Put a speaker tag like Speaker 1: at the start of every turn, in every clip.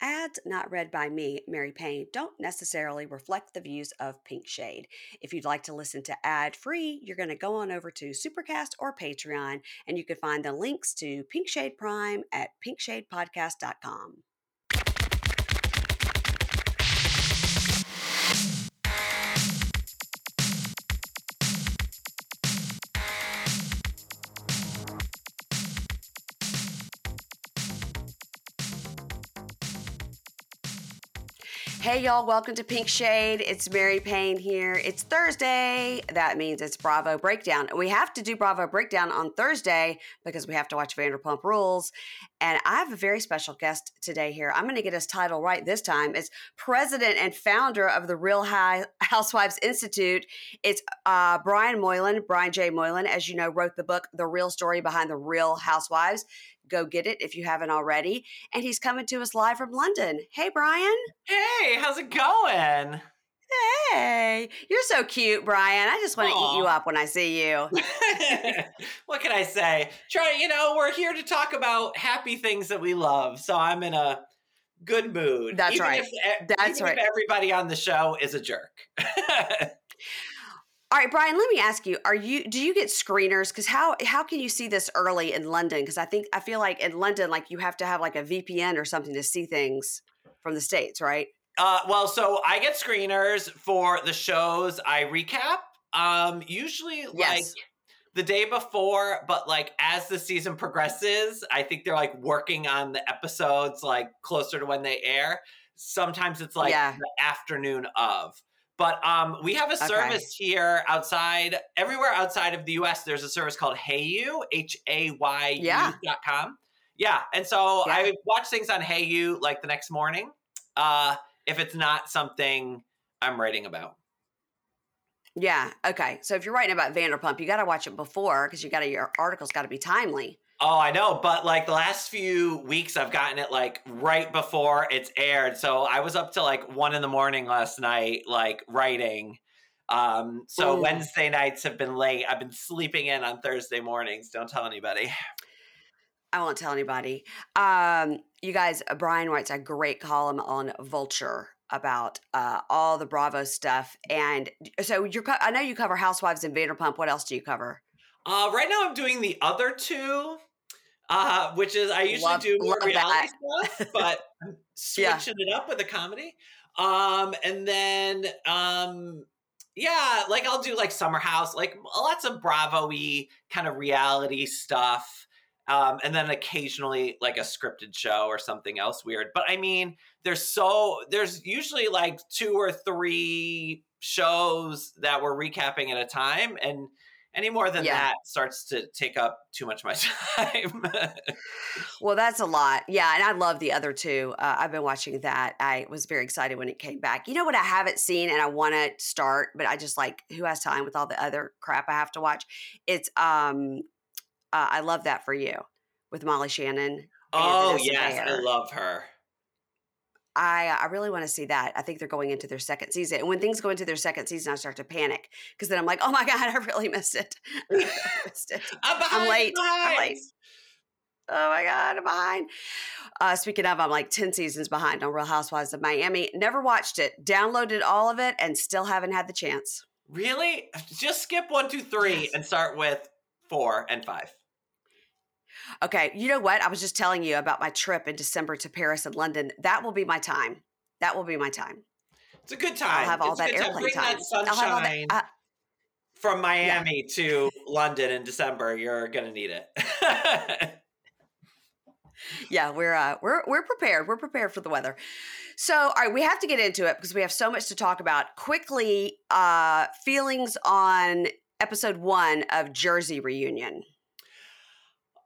Speaker 1: Ads not read by me, Mary Payne, don't necessarily reflect the views of Pink Shade. If you'd like to listen to ad free, you're going to go on over to Supercast or Patreon, and you can find the links to Pink Shade Prime at pinkshadepodcast.com. Hey, y'all, welcome to Pink Shade. It's Mary Payne here. It's Thursday. That means it's Bravo Breakdown. We have to do Bravo Breakdown on Thursday because we have to watch Vanderpump Rules. And I have a very special guest today here. I'm going to get his title right this time. It's president and founder of the Real Housewives Institute. It's uh, Brian Moylan, Brian J. Moylan, as you know, wrote the book, The Real Story Behind the Real Housewives. Go get it if you haven't already. And he's coming to us live from London. Hey, Brian.
Speaker 2: Hey, how's it going?
Speaker 1: Hey, you're so cute, Brian. I just want to eat you up when I see you.
Speaker 2: what can I say? Try, you know, we're here to talk about happy things that we love. So I'm in a good mood.
Speaker 1: That's
Speaker 2: even
Speaker 1: right.
Speaker 2: If,
Speaker 1: That's right.
Speaker 2: If everybody on the show is a jerk.
Speaker 1: All right, Brian, let me ask you, are you do you get screeners cuz how how can you see this early in London cuz I think I feel like in London like you have to have like a VPN or something to see things from the states, right?
Speaker 2: Uh, well, so I get screeners for the shows I recap. Um, usually like the day before, but like as the season progresses, I think they're like working on the episodes like closer to when they air. Sometimes it's like
Speaker 1: Yeah.
Speaker 2: the afternoon of. But um, we have a service here outside, everywhere outside of the US, there's a service called Hayu, H A Y
Speaker 1: Yeah.
Speaker 2: Dot com. Yeah. And so
Speaker 1: Yeah.
Speaker 2: I watch things on Hayu like the next morning. Uh, if it's not something I'm writing about.
Speaker 1: Yeah, okay. So if you're writing about Vanderpump, you got to watch it before cuz you got to your article's got to be timely.
Speaker 2: Oh, I know, but like the last few weeks, I've gotten it like right before it's aired. So I was up to like one in the morning last night, like writing. Um, so
Speaker 1: Ooh.
Speaker 2: Wednesday nights have been late. I've been sleeping in on Thursday mornings. Don't tell anybody.
Speaker 1: I won't tell anybody. Um, you guys, uh, Brian writes a great column on Vulture about uh, all the Bravo stuff, and so you're. co- I know you cover Housewives and Vanderpump. What else do you cover?
Speaker 2: Uh, right now, I'm doing the other two, uh, which is I usually
Speaker 1: Love-
Speaker 2: do more reality
Speaker 1: that.
Speaker 2: stuff, but I'm
Speaker 1: Yeah.
Speaker 2: switching it up with a comedy. Um, and then, um, yeah, like I'll do like Summer House, like lots of Bravo-y kind of reality stuff. Um, and then occasionally like a scripted show or something else weird. But I mean, there's so there's usually like two or three shows that we're recapping at a time, and any more than
Speaker 1: Yeah.
Speaker 2: that starts to take up too much of my time.
Speaker 1: Well, that's a lot. Yeah, and I love the other two. Uh, I've been watching that. I was very excited when it came back. You know what I haven't seen and I want to start, but I just like who has time with all the other crap I have to watch. It's um uh, I love that for you with Molly Shannon.
Speaker 2: oh yes, I love her.
Speaker 1: I I really want to see that. I think they're going into their second season. And when things go into their second season, I start to panic because then I'm like, oh my God, I really missed it. Really missed it.
Speaker 2: I'm behind.
Speaker 1: late. I'm late. Oh my God, I'm behind. Uh, speaking of, I'm like 10 seasons behind on Real Housewives of Miami. Never watched it, downloaded all of it, and still haven't had the chance.
Speaker 2: Really? Just skip one, two, three, and start with four and five.
Speaker 1: Okay, you know what? I was just telling you about my trip in December to Paris and London. That will be my time. That will be my time.
Speaker 2: It's a good time.
Speaker 1: I'll have all
Speaker 2: It's
Speaker 1: that
Speaker 2: time.
Speaker 1: airplane
Speaker 2: Bring
Speaker 1: time.
Speaker 2: that
Speaker 1: I'll have all that-
Speaker 2: sunshine
Speaker 1: uh,
Speaker 2: from Miami to London in December. You're gonna need it.
Speaker 1: yeah, we're uh, we're we're prepared. We're prepared for the weather. So, all right, we have to get into it because we have so much to talk about. Quickly, uh, feelings on episode one of Jersey Reunion.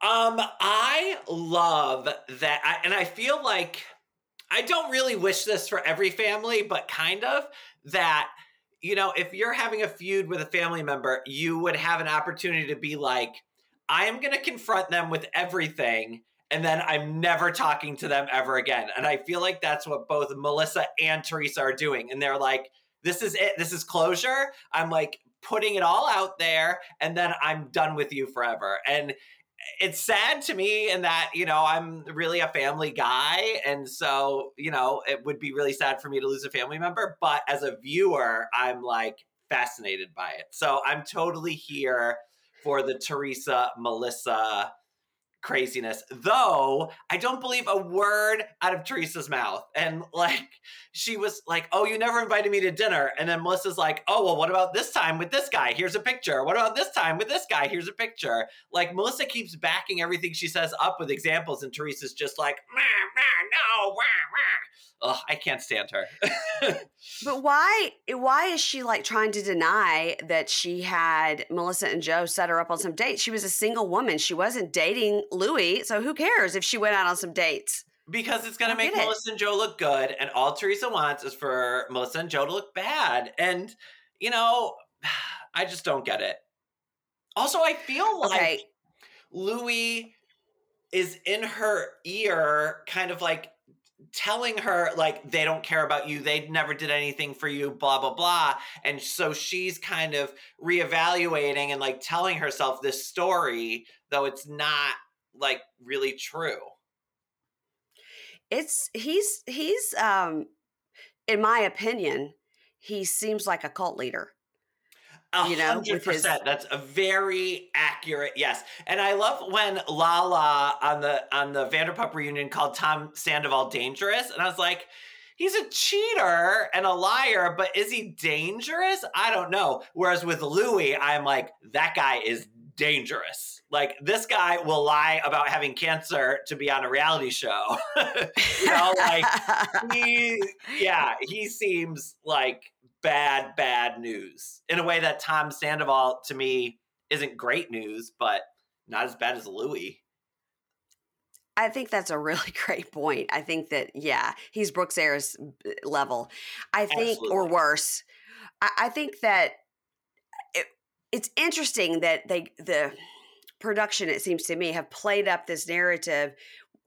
Speaker 2: Um, I love that, I, and I feel like I don't really wish this for every family, but kind of that. You know, if you're having a feud with a family member, you would have an opportunity to be like, I am going to confront them with everything, and then I'm never talking to them ever again. And I feel like that's what both Melissa and Teresa are doing. And they're like, this is it. This is closure. I'm like putting it all out there, and then I'm done with you forever. And it's sad to me in that you know i'm really a family guy and so you know it would be really sad for me to lose a family member but as a viewer i'm like fascinated by it. So i'm totally here for the teresa melissa craziness though i don't believe a word out of teresa's mouth. And like she was like oh you never invited me to dinner. And then melissa's like oh well what about this time with this guy? Here's a picture. What about this time with this guy? Here's a picture. Like melissa keeps backing everything she says up with examples and teresa's just like meh, meh, no wah, wah. Ugh, i can't stand her
Speaker 1: But why why is she like trying to deny that she had Melissa and Joe set her up on some dates? She was a single woman. She wasn't dating Luis, so who cares if she went out on some dates?
Speaker 2: because it's going to make
Speaker 1: get it.
Speaker 2: Melissa and Joe look good, and all Teresa wants is for Melissa and Joe to look bad. And you know, I just don't get it. Also, I feel like
Speaker 1: Okay.
Speaker 2: Luis is in her ear, kind of like telling her like they don't care about you. They never did anything for you blah blah blah. And so she's kind of reevaluating and like telling herself this story though it's not like really true.
Speaker 1: It's he's he's um in my opinion, he seems like a cult leader. You know, with his-.
Speaker 2: That's a very accurate yes. And I love when Lala on the on the Vanderpump reunion called Tom Sandoval dangerous, and I was like, he's a cheater and a liar, but is he dangerous? I don't know. Whereas with Luis, I'm like, that guy is dangerous. Like this guy will lie about having cancer to be on a reality show. you know, like he yeah he seems like bad bad news in a way that tom sandoval to me isn't great news but not as bad as louis
Speaker 1: I think that's a really great point. I think that yeah, he's Brooks Ayers level. I think or worse. I, I think that it, it's interesting that they the production it seems to me have played up this narrative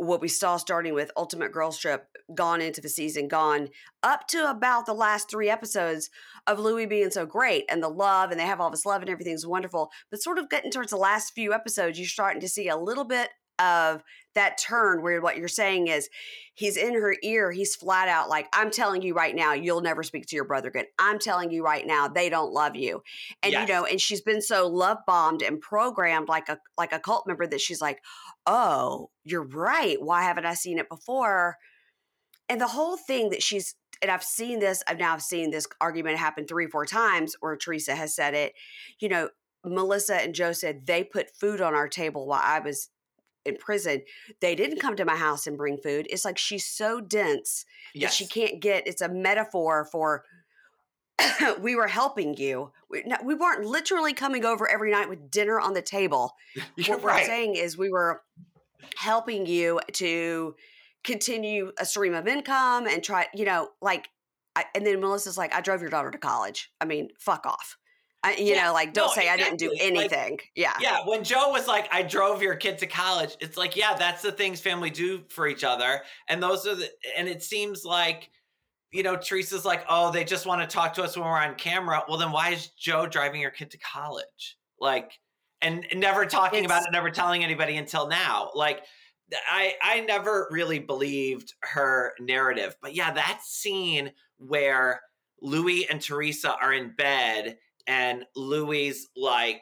Speaker 1: what we saw starting with Ultimate Girl Trip gone into the season gone up to about the last 3 episodes of Luis being so great and the love and they have all this love and everything's wonderful but sort of getting towards the last few episodes you're starting to see a little bit of that turn where what you're saying is he's in her ear he's flat out like i'm telling you right now you'll never speak to your brother again. I'm telling you right now they don't love you. And
Speaker 2: Yes.
Speaker 1: you know and she's been so love bombed and programmed like a like a cult member that she's like oh you're right. Why haven't i seen it before? And the whole thing that she's and i've seen this i've now seen this argument happen three four times where teresa has said it. You know melissa and joe said they put food on our table while i was in prison they didn't come to my house and bring food it's like she's so dense that she can't get it's a metaphor for we were helping you we, no, we weren't literally coming over every night with dinner on the table.
Speaker 2: You're
Speaker 1: what we're saying is we were helping you to continue a stream of income and try you know like I, and then melissa's like i drove your daughter to college. I mean fuck off I, you
Speaker 2: Yeah,
Speaker 1: know like don't
Speaker 2: no,
Speaker 1: say i didn't do
Speaker 2: exactly. Like,
Speaker 1: anything. Yeah.
Speaker 2: yeah when joe was like i drove your kid to college it's like yeah that's the things family do for each other and those are the and it seems like you know teresa's like oh they just want to talk to us when we're on camera. Well then why is joe driving your kid to college? Like and, and never talking about it never telling anybody until now. Like I I never really believed her narrative. But yeah, that scene where Luis and Teresa are in bed and Luis like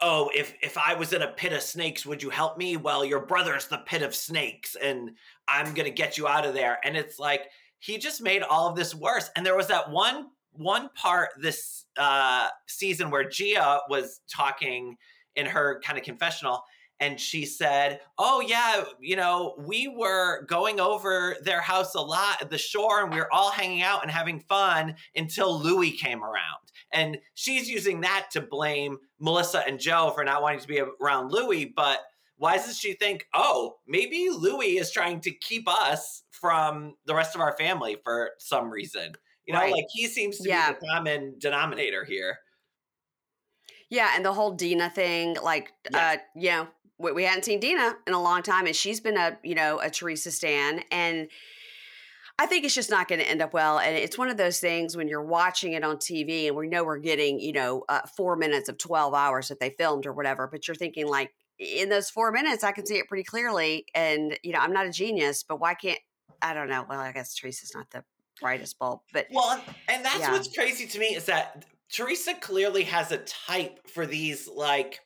Speaker 2: oh if if I was in a pit of snakes would you help me? Well, your brother's the pit of snakes and I'm going to get you out of there. And it's like he just made all of this worse. And there was that one one part this uh season where Gia was talking in her kind of confessional and she said, "Oh yeah, you know, we were going over their house a lot at the shore, and we were all hanging out and having fun until Luis came around." And she's using that to blame Melissa and Joe for not wanting to be around Luis. But why doesn't she think, "Oh, maybe Luis is trying to keep us from the rest of our family for some reason"? You know,
Speaker 1: Right.
Speaker 2: like he seems to
Speaker 1: Yeah.
Speaker 2: be the common denominator here.
Speaker 1: Yeah, and the whole Dina thing, like,
Speaker 2: Yeah.
Speaker 1: uh, you know, we, we hadn't seen Dina in a long time, and she's been a, you know, a Teresa Stan, and I think it's just not going to end up well. And it's one of those things when you're watching it on TV, and we know we're getting, you know, uh, four minutes of twelve hours that they filmed or whatever, but you're thinking like, in those four minutes, I can see it pretty clearly. And you know, I'm not a genius, but why can't I don't know. Well, I guess Teresa's not the brightest bulb, but
Speaker 2: well, and that's
Speaker 1: yeah.
Speaker 2: what's crazy to me is that Teresa clearly has a type for these like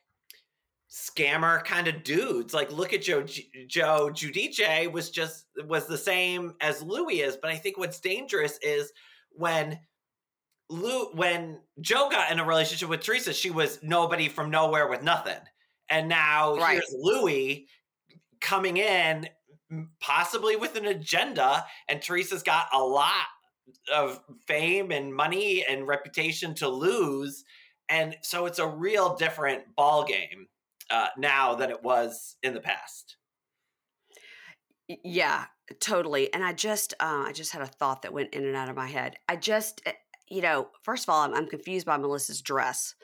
Speaker 2: scammer kind of dudes. Like, look at Joe. Joe Giudice was just was the same as Luis is, but I think what's dangerous is when Lou when Joe got in a relationship with Teresa, she was nobody from nowhere with nothing, and now right. here's Luis coming in possibly with an agenda and teresa's got a lot of fame and money and reputation to lose and so it's a real different ball game uh, now than it was in the past.
Speaker 1: Yeah totally and i just uh, i just had a thought that went in and out of my head. I just eh, you know first of all i'm, I'm confused by melissa's dress.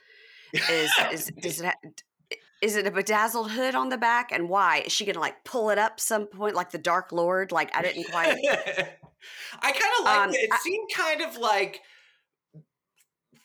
Speaker 1: Is is does it ha- is it a bedazzled hood on the back and why? Is she gonna like pull it up some point like the dark lord? Like i didn't quite
Speaker 2: i kind of like um, it. It I, seemed kind of like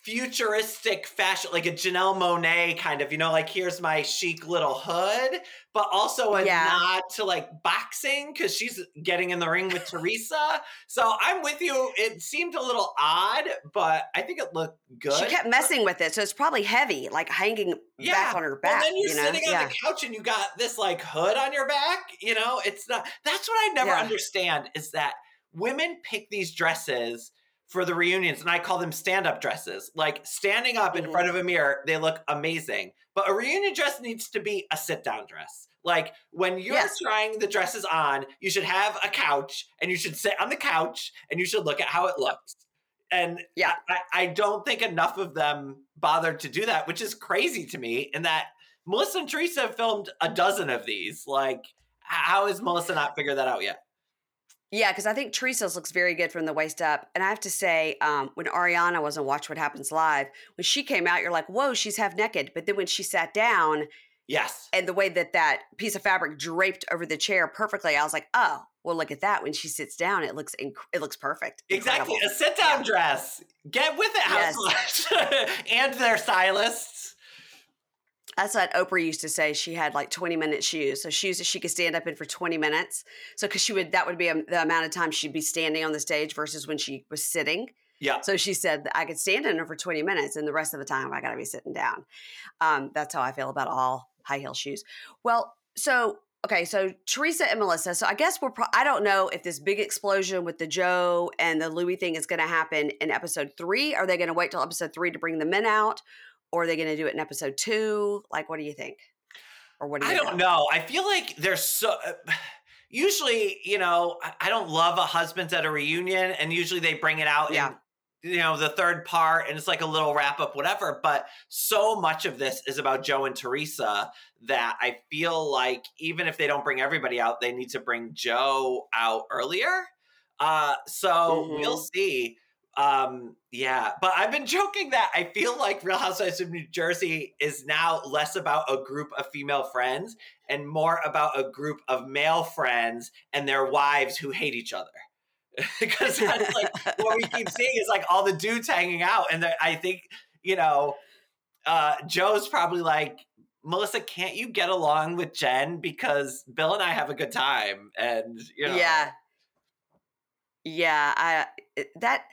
Speaker 2: futuristic fashion, like a Janelle Monáe kind of, you know, like here's my chic little hood, but also a yeah. nod to like boxing because she's getting in the ring with Teresa. So I'm with you. It seemed a little odd, but I think it looked good.
Speaker 1: She kept messing with it, so it's probably heavy, like hanging yeah. back on her back.
Speaker 2: And then you're
Speaker 1: you
Speaker 2: know? sitting on
Speaker 1: yeah.
Speaker 2: the couch and you got this like hood on your back. You know, it's not. That's what I never understand is that women pick these dresses for the reunions and I call them stand-up dresses. Like standing up in front of a mirror, they look amazing. But a reunion dress needs to be a sit-down dress. Like when you're yes. trying the dresses on, you should have a couch and you should sit on the couch and you should look at how it looks. And yeah, I, I don't think enough of them bothered to do that, which is crazy to me. In that Melissa and Teresa filmed a dozen of these. Like, how has Melissa not figured that out yet?
Speaker 1: Yeah, because I think Teresa's looks very good from the waist up. And I have to say, um, when Ariana was on Watch What Happens Live, when she came out, you're like, whoa, she's half naked. But then when she sat down,
Speaker 2: yes,
Speaker 1: and the way that that piece of fabric draped over the chair perfectly, I was like, oh, well, look at that. When she sits down, it looks inc- it looks perfect.
Speaker 2: Exactly, Incredible. a sit down yeah. dress. Get with it, housewives, yes. and their stylists.
Speaker 1: That's what Oprah used to say. She had like 20 minute shoes. So shoes that she could stand up in for 20 minutes. So cause she would, that would be a, the amount of time she'd be standing on the stage versus when she was sitting.
Speaker 2: Yeah.
Speaker 1: So she said I could stand in her for 20 minutes and the rest of the time I got to be sitting down. Um, that's how I feel about all high heel shoes. Well, so okay, so Teresa and Melissa. So I guess we're. Pro- I don't know if this big explosion with the Joe and the Luis thing is going to happen in episode three. Are they going to wait till episode three to bring the men out, or are they going to do it in episode two? Like, what do you think? Or what do you?
Speaker 2: I don't know. I feel like there's so. Uh, usually, you know, I don't love a husband's at a reunion, and usually they bring it out yeah. in, you know, the third part, and it's like a little wrap up, whatever. But so much of this is about Joe and Teresa that I feel like even if they don't bring everybody out, they need to bring Joe out earlier. Uh, so mm-hmm. we'll see. Um, yeah, but I've been joking that I feel like Real Housewives of New Jersey is now less about a group of female friends and more about a group of male friends and their wives who hate each other. because that's like what we keep seeing is like all the dudes hanging out, and I think you know, uh, Joe's probably like, Melissa, can't you get along with Jen because Bill and I have a good time, and you know,
Speaker 1: yeah, yeah, I that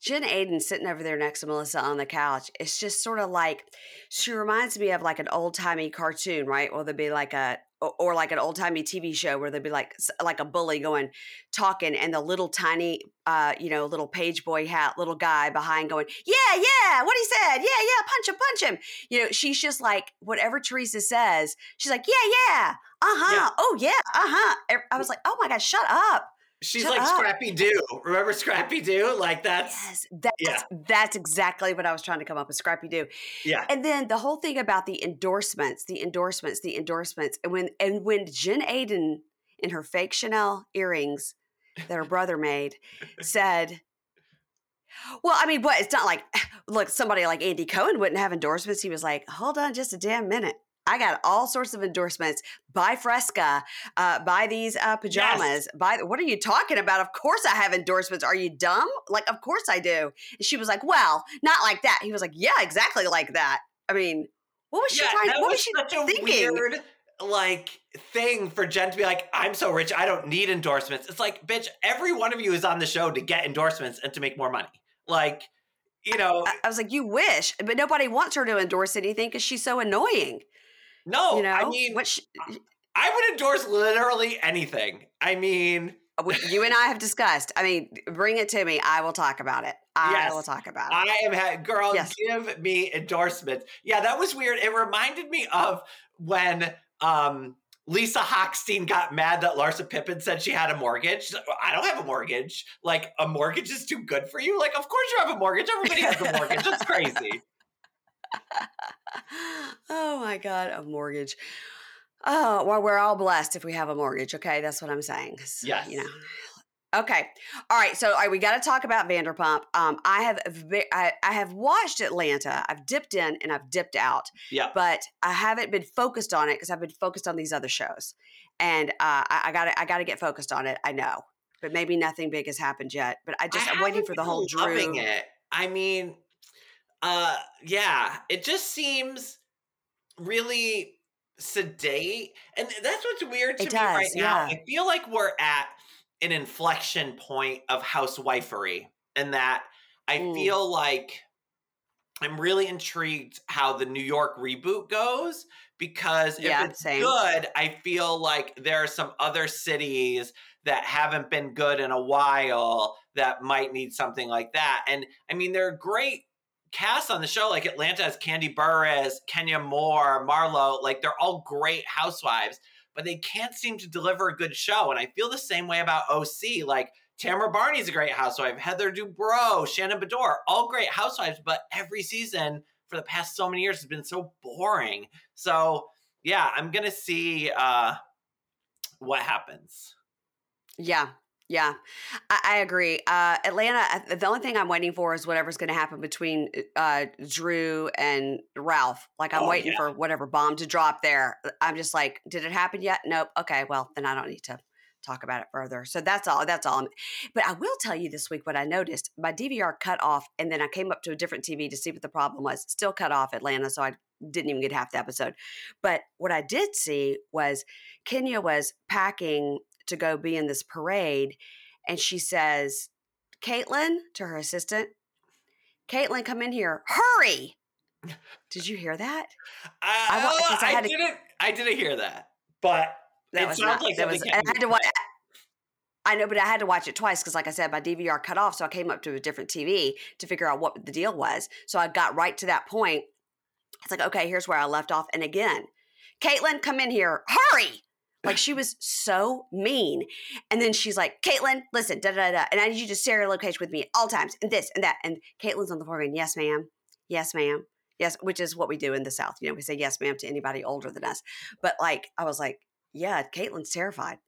Speaker 1: Jen Aydin sitting over there next to Melissa on the couch. It's just sort of like she reminds me of like an old timey cartoon, right? Or there'd be like a or like an old timey TV show where there'd be like like a bully going talking, and the little tiny, uh, you know, little page boy hat, little guy behind going, yeah, yeah, what he said, yeah, yeah, punch him, punch him. You know, she's just like whatever Teresa says, she's like, yeah, yeah, uh huh, yeah. oh yeah, uh huh. I was like, oh my god, shut up.
Speaker 2: She's Shut like up. Scrappy Doo. Remember Scrappy Doo? Like that's
Speaker 1: yes, that's yeah. that's exactly what I was trying to come up with. Scrappy Doo.
Speaker 2: Yeah.
Speaker 1: And then the whole thing about the endorsements, the endorsements, the endorsements, and when and when Jen Aydin in her fake Chanel earrings that her brother made said. Well, I mean, what? It's not like, look, somebody like Andy Cohen wouldn't have endorsements. He was like, hold on just a damn minute. I got all sorts of endorsements. Buy Fresca, uh, buy these uh, pajamas. Yes. Buy. What are you talking about? Of course I have endorsements. Are you dumb? Like, of course I do. And she was like, well, not like that. He was like, yeah, exactly like that. I mean, what was
Speaker 2: yeah,
Speaker 1: she trying? What
Speaker 2: was,
Speaker 1: was she thinking?
Speaker 2: Weird, like thing for Jen to be like, I'm so rich, I don't need endorsements. It's like, bitch, every one of you is on the show to get endorsements and to make more money. Like, you know,
Speaker 1: I, I was like, you wish, but nobody wants her to endorse anything because she's so annoying.
Speaker 2: No,
Speaker 1: you know,
Speaker 2: I mean,
Speaker 1: what she,
Speaker 2: I would endorse literally anything. I mean,
Speaker 1: you and I have discussed. I mean, bring it to me. I will talk about it. I
Speaker 2: Yes.
Speaker 1: will talk about it.
Speaker 2: I am ha- girl.
Speaker 1: Yes.
Speaker 2: Give me endorsements. Yeah, that was weird. It reminded me of when um, Lisa Hochstein got mad that Larsa Pippen said she had a mortgage. I don't have a mortgage. Like a mortgage is too good for you. Like, of course you have a mortgage. Everybody has a mortgage. That's crazy.
Speaker 1: oh my god, a mortgage. Oh, well, we're all blessed if we have a mortgage. Okay, that's what I'm saying. 'cause,
Speaker 2: Yes.
Speaker 1: You know. Okay. All right. So, right, we got to talk about Vanderpump. Um, I have ve- I, I have watched Atlanta. I've dipped in and I've dipped out,
Speaker 2: Yeah.
Speaker 1: but I haven't been focused on it because I've been focused on these other shows, and uh, I got I got to get focused on it. I know, but maybe nothing big has happened yet. But I just
Speaker 2: I
Speaker 1: I'm waiting for the whole Drew.
Speaker 2: it. I mean, uh, yeah, it just seems really sedate, and that's what's weird to
Speaker 1: It
Speaker 2: me right
Speaker 1: does,
Speaker 2: now.
Speaker 1: yeah.
Speaker 2: I feel like we're at an inflection point of housewifery, and that I
Speaker 1: Mm.
Speaker 2: feel like I'm really intrigued how the New York reboot goes because if
Speaker 1: Yeah,
Speaker 2: it's
Speaker 1: same.
Speaker 2: good, I feel like there are some other cities that haven't been good in a while that might need something like that. And I mean, there are great casts on the show, like Atlanta has Kandi Burruss, Kenya Moore, Marlo, like they're all great housewives, but they can't seem to deliver a good show. And I feel the same way about OC. Like Tamra Barney's a great housewife, Heather Dubrow, Shannon Beador, all great housewives, but every season for the past so many years has been so boring. So yeah, I'm gonna see uh what happens.
Speaker 1: Yeah. Yeah, I, I agree. Uh, Atlanta, uh, the only thing I'm waiting for is whatever's going to happen between uh, Drew and Ralph. Like, I'm
Speaker 2: Oh,
Speaker 1: waiting
Speaker 2: yeah.
Speaker 1: for whatever bomb to drop there. I'm just like, did it happen yet? Nope. Okay, well, then I don't need to talk about it further. So that's all. That's all. But I will tell you this week what I noticed. My DVR cut off, and then I came up to a different TV to see what the problem was. Still cut off Atlanta, so I didn't even get half the episode. But what I did see was Kenya was packing to go be in this parade, and she says, Caitlin to her assistant, Caitlin, come in here. Hurry. Did you hear that?
Speaker 2: I, oh,
Speaker 1: 'cause I
Speaker 2: I, didn't I didn't hear that. But
Speaker 1: That
Speaker 2: it
Speaker 1: was
Speaker 2: sounds
Speaker 1: not,
Speaker 2: like
Speaker 1: that was, I had to watch. I know, but I had to watch it twice because, like I said, my DVR cut off, so I came up to a different TV to figure out what the deal was. So I got right to that point. It's like, okay, here's where I left off. And again, Caitlin, come in here, hurry! Like she was so mean. And then she's like, Caitlin, listen, da da da, and I need you to share your location with me all times, and this and that. And Caitlin's on the going, yes, ma'am, yes, ma'am, yes, which is what we do in the South. You know, we say yes, ma'am to anybody older than us. But like, I was like, yeah, Caitlin's terrified.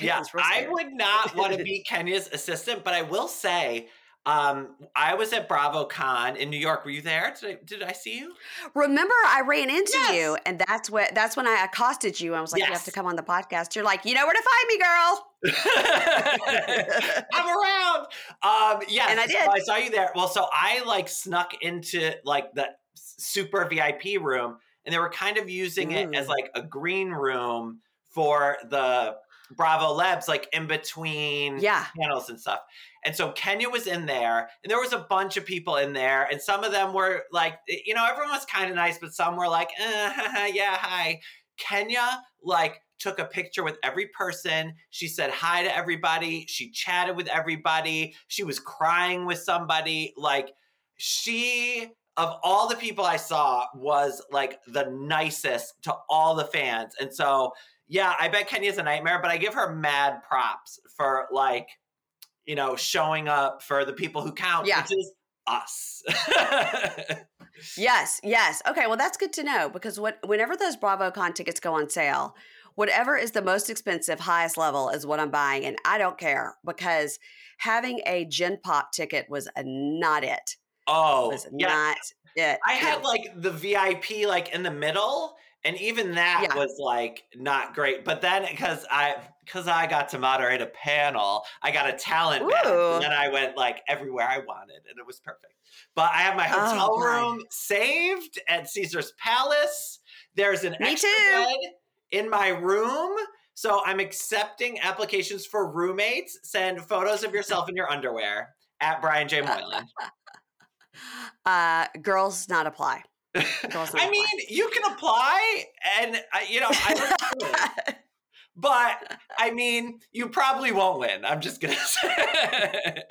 Speaker 2: Yeah,
Speaker 1: Caitlin's real
Speaker 2: I would not want to be Kenya's assistant, but I will say, um, I was at BravoCon in New York. Were you there? Did I, did I see you?
Speaker 1: Remember, I ran into
Speaker 2: Yes.
Speaker 1: you, and that's what that's when I accosted you. I was like, "You have to come on the podcast." You're like, "You know where to find me, girl."
Speaker 2: I'm around. Um, yes,
Speaker 1: And I
Speaker 2: so
Speaker 1: did.
Speaker 2: I saw you there. Well, so I like snuck into like the super VIP room, and they were kind of using it as like a green room for the Bravo Labs, like in between
Speaker 1: yeah,
Speaker 2: panels and stuff. And so Kenya was in there, and there was a bunch of people in there, and some of them were like, you know, everyone was kind of nice, but some were like, uh, yeah, hi. Kenya like took a picture with every person. She said hi to everybody. She chatted with everybody. She was crying with somebody. Like she of all the people I saw was like the nicest to all the fans. And so yeah, I bet Kenya's a nightmare, but I give her mad props for like, you know, showing up for the people who count,
Speaker 1: Yeah.
Speaker 2: which is us.
Speaker 1: yes, yes. Okay, well, that's good to know because what whenever those BravoCon tickets go on sale, whatever is the most expensive, highest level is what I'm buying, and I don't care because having a Gen Pop ticket was not it.
Speaker 2: oh,
Speaker 1: Was
Speaker 2: yeah.
Speaker 1: not it.
Speaker 2: I had like the VIP like in the middle, and even that
Speaker 1: Yeah.
Speaker 2: was like not great. But then because I because I got to moderate a panel, I got a talent
Speaker 1: Ooh.
Speaker 2: and then I went like everywhere I wanted, and it was perfect. But I have my
Speaker 1: Oh,
Speaker 2: hotel
Speaker 1: God.
Speaker 2: room saved at Caesar's Palace. There's an
Speaker 1: Me
Speaker 2: extra
Speaker 1: too.
Speaker 2: bed in my room. So I'm accepting applications for roommates. Send photos of yourself in your underwear at Brian J. Moylan.
Speaker 1: Uh, girls not apply.
Speaker 2: I mean, you can apply, and uh, you know, I but I mean, you probably won't win. I'm just gonna say.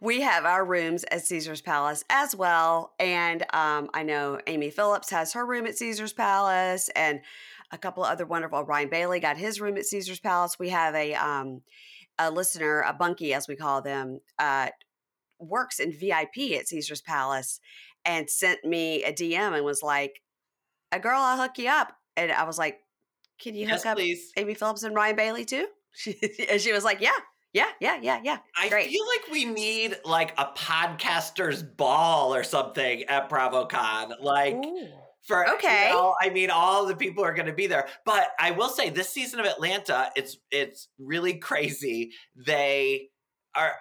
Speaker 1: we have our rooms at Caesar's Palace as well. And um, I know Amy Phillips has her room at Caesar's Palace, and a couple of other wonderful. Ryan Bailey got his room at Caesar's Palace. We have a um, a listener, a bunkie as we call them, uh, works in VIP at Caesar's Palace, and sent me a DM and was like, "A girl, I'll hook you up." And I was like, "Can you
Speaker 2: yes,
Speaker 1: hook up
Speaker 2: please.
Speaker 1: Amy Phillips and Ryan Bailey too?" She, and she was like, "Yeah, yeah, yeah, yeah, yeah."
Speaker 2: I
Speaker 1: Great.
Speaker 2: feel like we need like a podcaster's ball or something at BravoCon. Like
Speaker 1: Ooh.
Speaker 2: for you
Speaker 1: Okay.
Speaker 2: know, I mean, all the people are going to be there. But I will say, this season of Atlanta, it's it's really crazy. They are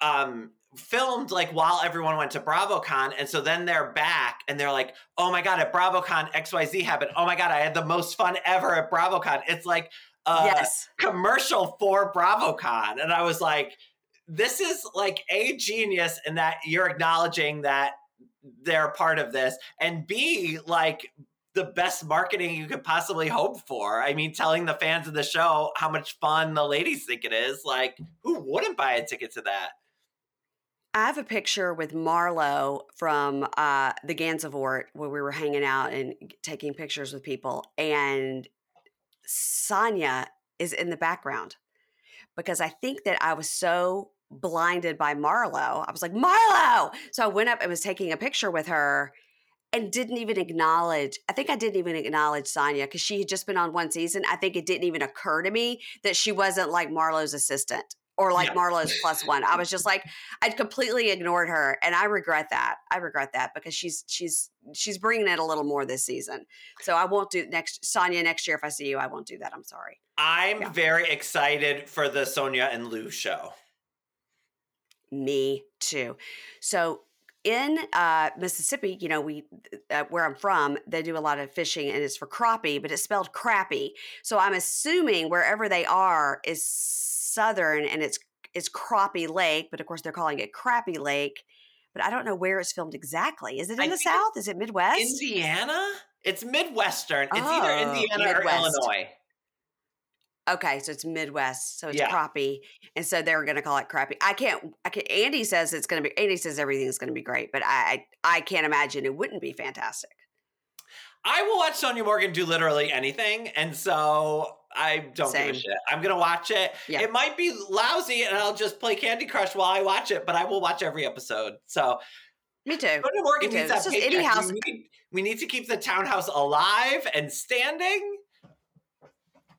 Speaker 2: um filmed like while everyone went to BravoCon, and so then they're back and they're like, "Oh my god, at BravoCon XYZ happened. Oh my god, I had the most fun ever at BravoCon." It's like uh,
Speaker 1: yes.
Speaker 2: commercial for BravoCon, and I was like, "This is like a genius in that you're acknowledging that they're part of this, and b like." The best marketing you could possibly hope for. I mean, telling the fans of the show how much fun the ladies think it is. Like, who wouldn't buy a ticket to that?
Speaker 1: I have a picture with Marlo from uh, the Gansevoort where we were hanging out and taking pictures with people, and Sonja is in the background because I think that I was so blinded by Marlo. I was like, Marlo! So I went up and was taking a picture with her and didn't even acknowledge. I think I didn't even acknowledge Sonja because she had just been on one season. I think it didn't even occur to me that she wasn't like Marlo's assistant or like
Speaker 2: Yeah.
Speaker 1: Marlo's plus one. I was just like, I'd completely ignored her, and I regret that. I regret that because she's she's she's bringing it a little more this season. So I won't do next Sonja next year if I see you. I won't do that. I'm sorry.
Speaker 2: I'm
Speaker 1: Yeah.
Speaker 2: very excited for the Sonja and Lou show.
Speaker 1: Me too. So in uh, Mississippi, you know, we uh, where I'm from, they do a lot of fishing, and it's for crappie, but it's spelled crappie. So I'm assuming wherever they are is southern, and it's it's Crappie Lake, but of course they're calling it Crappie Lake. But I don't know where it's filmed exactly. Is it in
Speaker 2: I
Speaker 1: the South? Is it Midwest?
Speaker 2: Indiana? It's Midwestern. It's either
Speaker 1: Oh,
Speaker 2: Indiana or Illinois.
Speaker 1: Okay, so it's Midwest, so it's
Speaker 2: Yeah.
Speaker 1: crappie, and so they're going to call it crappie. I can't. I can Andy says it's going to be. Andy says everything's going to be great, but I, I I can't imagine it wouldn't be fantastic.
Speaker 2: I will watch Sonja Morgan do literally anything, and so I don't give
Speaker 1: Same.
Speaker 2: a shit. I'm gonna watch it.
Speaker 1: Yeah.
Speaker 2: It might be lousy, and I'll just play Candy Crush while I watch it, but I will watch every episode. So
Speaker 1: Me too.
Speaker 2: Sonja Morgan
Speaker 1: Me too.
Speaker 2: needs that
Speaker 1: is house-
Speaker 2: We need, we need to keep the townhouse alive and standing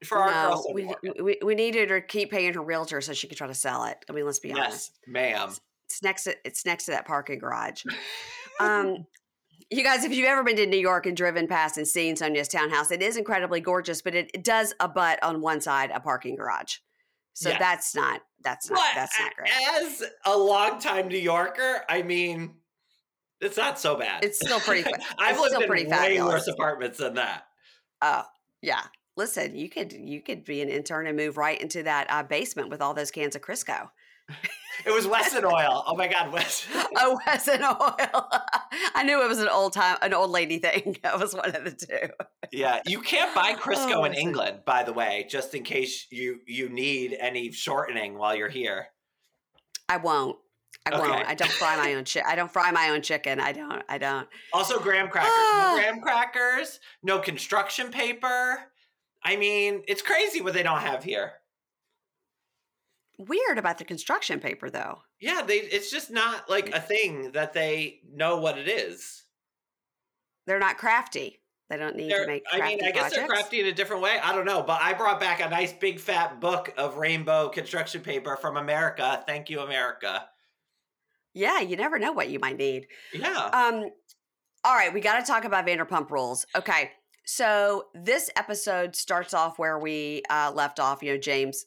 Speaker 2: for our
Speaker 1: No,
Speaker 2: Sonja
Speaker 1: we, we we needed her to keep paying her realtor so she could try to sell it. I mean, let's be
Speaker 2: Yes,
Speaker 1: honest.
Speaker 2: ma'am.
Speaker 1: It's next. To, it's next to that parking garage. Um, you guys, if you've ever been to New York and driven past and seen Sonja's townhouse, it is incredibly gorgeous, but it, it does abut on one side a parking garage. So
Speaker 2: Yes.
Speaker 1: that's not that's not
Speaker 2: But
Speaker 1: that's not great.
Speaker 2: as a longtime New Yorker, I mean, it's not so bad.
Speaker 1: It's still pretty.
Speaker 2: I've lived
Speaker 1: still
Speaker 2: in
Speaker 1: pretty
Speaker 2: way
Speaker 1: fabulous.
Speaker 2: worse apartments than that.
Speaker 1: Oh, yeah. Listen, you could you could be an intern and move right into that uh, basement with all those cans of Crisco.
Speaker 2: It was Wesson Oil. Oh my God, Wesson.
Speaker 1: Oh, Wesson oil. I knew it was an old time, an old lady thing. That was one of the two.
Speaker 2: yeah, you can't buy Crisco
Speaker 1: Oh,
Speaker 2: in England, by the way, just in case you you need any shortening while you're here.
Speaker 1: I won't. I
Speaker 2: Okay.
Speaker 1: won't. I don't fry my own chicken. I don't fry my own chicken. I don't. I don't.
Speaker 2: Also, graham crackers.
Speaker 1: Ah.
Speaker 2: No graham crackers. No construction paper. I mean, it's crazy what they don't have here.
Speaker 1: Weird about the construction paper, though.
Speaker 2: Yeah, they. It's just not like a thing that they know what it is.
Speaker 1: They're not crafty. They don't need
Speaker 2: They're-
Speaker 1: to make
Speaker 2: I mean, I guess they're crafty in a different way. I don't know, but I brought back a nice big fat book of rainbow construction paper from America. Thank you, America.
Speaker 1: Yeah, you never know what you might need.
Speaker 2: Yeah.
Speaker 1: Um, all right, we got to talk about Vanderpump Rules. Okay, so this episode starts off where we uh, left off. You know, James.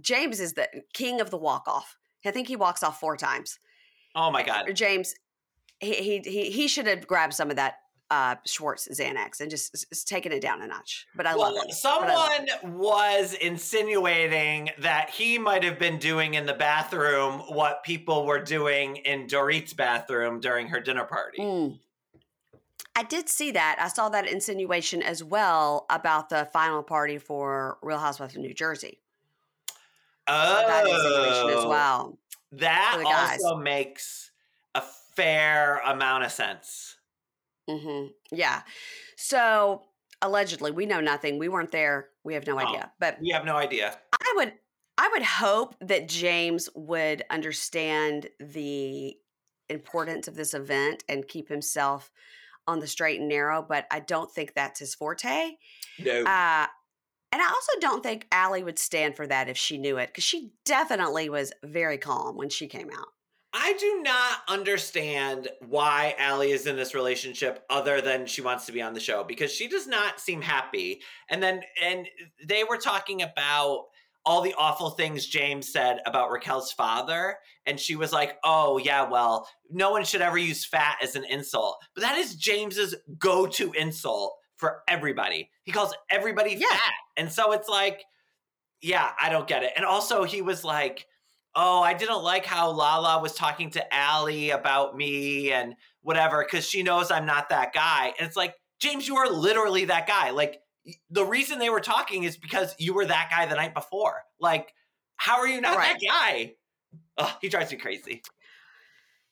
Speaker 1: James is the king of the walk off. I think he walks off four times.
Speaker 2: Oh my god.
Speaker 1: James, he he he, should have grabbed some of that uh, Schwartz Xanax and just taking it down a notch. But I
Speaker 2: Well,
Speaker 1: love it. I love
Speaker 2: someone
Speaker 1: it.
Speaker 2: was insinuating that he might have been doing in the bathroom what people were doing in Dorit's bathroom during her dinner party.
Speaker 1: Mm. I did see that. I saw that insinuation as well about the final party for Real Housewives of New Jersey.
Speaker 2: Oh,
Speaker 1: That insinuation as well.
Speaker 2: That
Speaker 1: for the guys.
Speaker 2: also makes a fair amount of sense.
Speaker 1: hmm Yeah. So allegedly, we know nothing. We weren't there. We have no
Speaker 2: Oh.
Speaker 1: idea. But
Speaker 2: We have no idea.
Speaker 1: I would I would hope that James would understand the importance of this event and keep himself on the straight and narrow, but I don't think that's his forte.
Speaker 2: No.
Speaker 1: Uh and I also don't think Allie would stand for that if she knew it, because she definitely was very calm when she came out.
Speaker 2: I do not understand why Allie is in this relationship other than she wants to be on the show because she does not seem happy. And then and they were talking about all the awful things James said about Raquel's father and she was like, "Oh, yeah, well, no one should ever use fat as an insult." But that is James's go-to insult for everybody. He calls everybody
Speaker 1: Yeah.
Speaker 2: fat. And so it's like yeah, I don't get it. And also he was like oh, I didn't like how Lala was talking to Allie about me and whatever, because she knows I'm not that guy. And it's like, James, you are literally that guy. Like, the reason they were talking is because you were that guy the night before. Like, how are you not
Speaker 1: Right.
Speaker 2: that guy? Oh, he drives me crazy.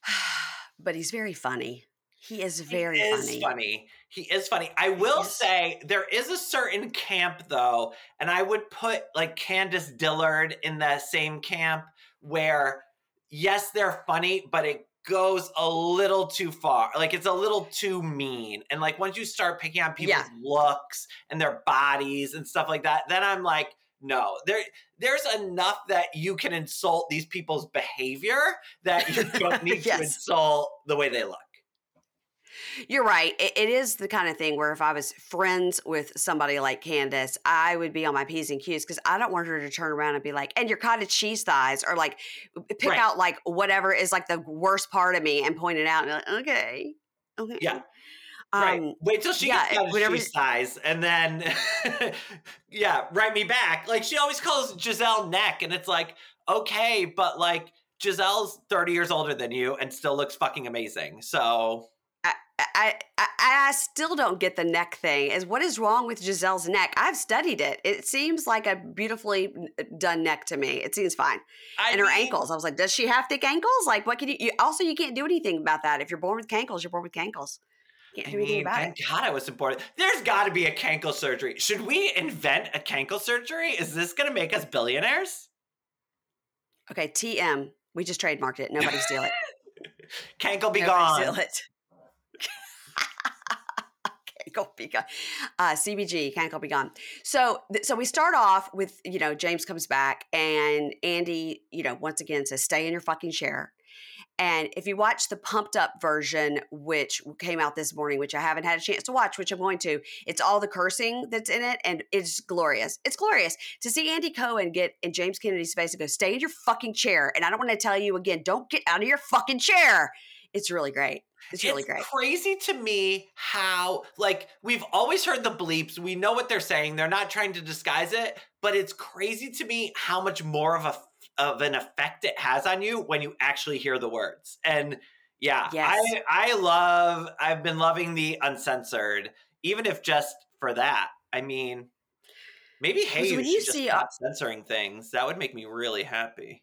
Speaker 1: but he's very funny. He is very
Speaker 2: he is
Speaker 1: funny.
Speaker 2: funny. He is funny. I will say there is a certain camp though, and I would put like Candiace Dillard in the same camp where yes, they're funny, but it goes a little too far. Like it's a little too mean. And like once you start picking on people's
Speaker 1: Yeah.
Speaker 2: looks and their bodies and stuff like that, then I'm like, no, there there's enough that you can insult these people's behavior that you don't need to insult the way they look.
Speaker 1: You're right. It, it is the kind of thing where if I was friends with somebody like Candiace, I would be on my P's and Q's because I don't want her to turn around and be like, and your cottage cheese thighs, or like pick
Speaker 2: Right.
Speaker 1: out like whatever is like the worst part of me and point it out. And like, okay. Okay.
Speaker 2: Yeah. right.
Speaker 1: Um,
Speaker 2: Wait till she
Speaker 1: yeah,
Speaker 2: gets out
Speaker 1: whenever-
Speaker 2: shoe size, and then yeah, write me back. Like she always calls Gizelle neck, and it's like okay, but like Gizelle's thirty years older than you and still looks fucking amazing. So
Speaker 1: I, I I still don't get the neck thing. Is what is wrong with Gizelle's neck? I've studied it. It seems like a beautifully uh, done neck to me. It seems fine.
Speaker 2: I
Speaker 1: and her
Speaker 2: mean,
Speaker 1: ankles. I was like, does she have thick ankles? Like, what can you, you? Also, you can't do anything about that. If you're born with cankles, you're born with cankles. Can't
Speaker 2: I
Speaker 1: do anything
Speaker 2: mean,
Speaker 1: about it.
Speaker 2: thank God I was born. There's got to be a cankle surgery. Should we invent a cankle surgery? Is this going to make us billionaires?
Speaker 1: Okay, TM. We just trademarked it. Nobody steal it.
Speaker 2: Cankle be
Speaker 1: Nobody
Speaker 2: gone.
Speaker 1: steal it. Gone. Uh, CBG, Cankle be gone. So, th- so we start off with you know James comes back and Andy, you know, once again says, "Stay in your fucking chair." And if you watch the pumped up version, which came out this morning, which I haven't had a chance to watch, which I'm going to, it's all the cursing that's in it, and it's glorious. It's glorious to see Andy Cohen get in James Kennedy's face and go, "Stay in your fucking chair." And I don't want to tell you again, don't get out of your fucking chair. It's really great. It's really great.
Speaker 2: It's crazy to me how like we've always heard the bleeps. We know what they're saying. They're not trying to disguise it, but it's crazy to me how much more of a of an effect it has on you when you actually hear the words. And yeah,
Speaker 1: Yes.
Speaker 2: I I love I've been loving the uncensored, even if just for that. I mean, maybe hey,
Speaker 1: when
Speaker 2: you
Speaker 1: you
Speaker 2: just
Speaker 1: see, uh
Speaker 2: stop censoring things. That would make me really happy.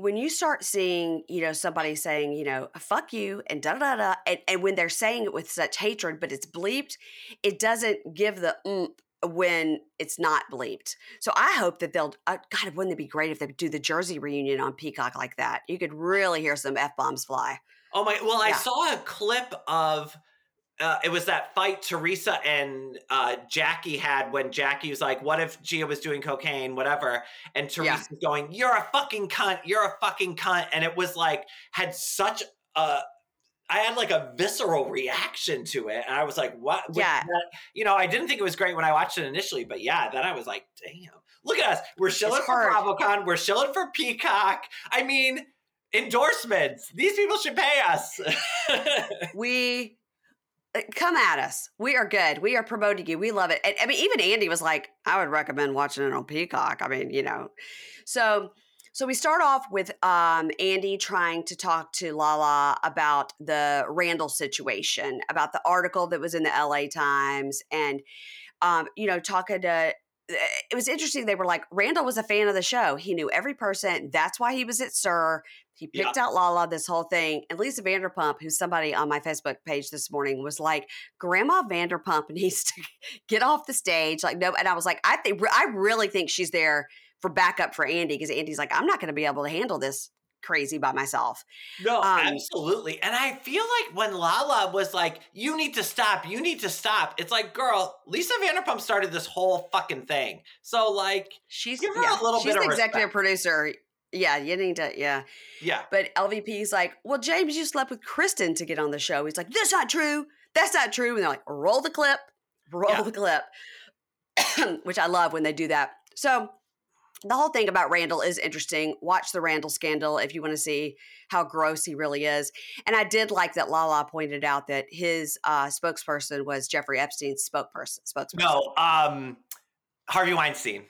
Speaker 1: When you start seeing, you know, somebody saying, you know, fuck you and da da da, and, and when they're saying it with such hatred, but it's bleeped, it doesn't give the oomph when it's not bleeped. So I hope that they'll, uh, God, wouldn't it be great if they do the Jersey reunion on Peacock like that? You could really hear some F bombs fly.
Speaker 2: Oh my! Well, I saw a clip of uh, it was that fight Teresa and uh, Jackie had when Jackie was like, "What if Gia was doing cocaine, whatever?" And Teresa's going, "You're a fucking cunt. You're a fucking cunt." And it was like had such a I had like a visceral reaction to it, and I was like, "What?"
Speaker 1: Yeah.
Speaker 2: that- you know, I didn't think it was great when I watched it initially, but yeah, then I was like, "Damn, look at us! We're shilling for. BravoCon. We're shilling for Peacock. I mean, endorsements. These people should pay us."
Speaker 1: We come at us. We are good. We are promoting you. We love it. And, I mean, even Andy was like, I would recommend watching it on Peacock. I mean, you know, so so we start off with um, Andy trying to talk to Lala about the Randall situation, about the article that was in the LA Times, and um, you know, talking to. It was interesting. They were like, Randall was a fan of the show. He knew every person. That's why he was at SUR. He picked yeah. out Lala, this whole thing. And Lisa Vanderpump, who's somebody on my Facebook page this morning, was like, Grandma Vanderpump needs to get off the stage. Like, no. And I was like, I think, I really think she's there for backup for Andy because Andy's like, I'm not going to be able to handle this crazy by myself.
Speaker 2: No, um, absolutely. And I feel like when Lala was like, you need to stop, you need to stop, it's like, girl, Lisa Vanderpump started this whole fucking thing. So, like,
Speaker 1: she's give her yeah, a little she's bit the executive respect. producer. Yeah, you need to, yeah.
Speaker 2: Yeah.
Speaker 1: But LVP's like, well, James, you slept with Kristen to get on the show. He's like, that's not true. That's not true. And they're like, roll the clip, roll yeah. the clip, which I love when they do that. So, the whole thing about Randall is interesting. Watch the Randall scandal if you want to see how gross he really is. And I did like that Lala pointed out that his uh, spokesperson was Jeffrey Epstein's spokesperson. spokesperson.
Speaker 2: No, um, Harvey Weinstein.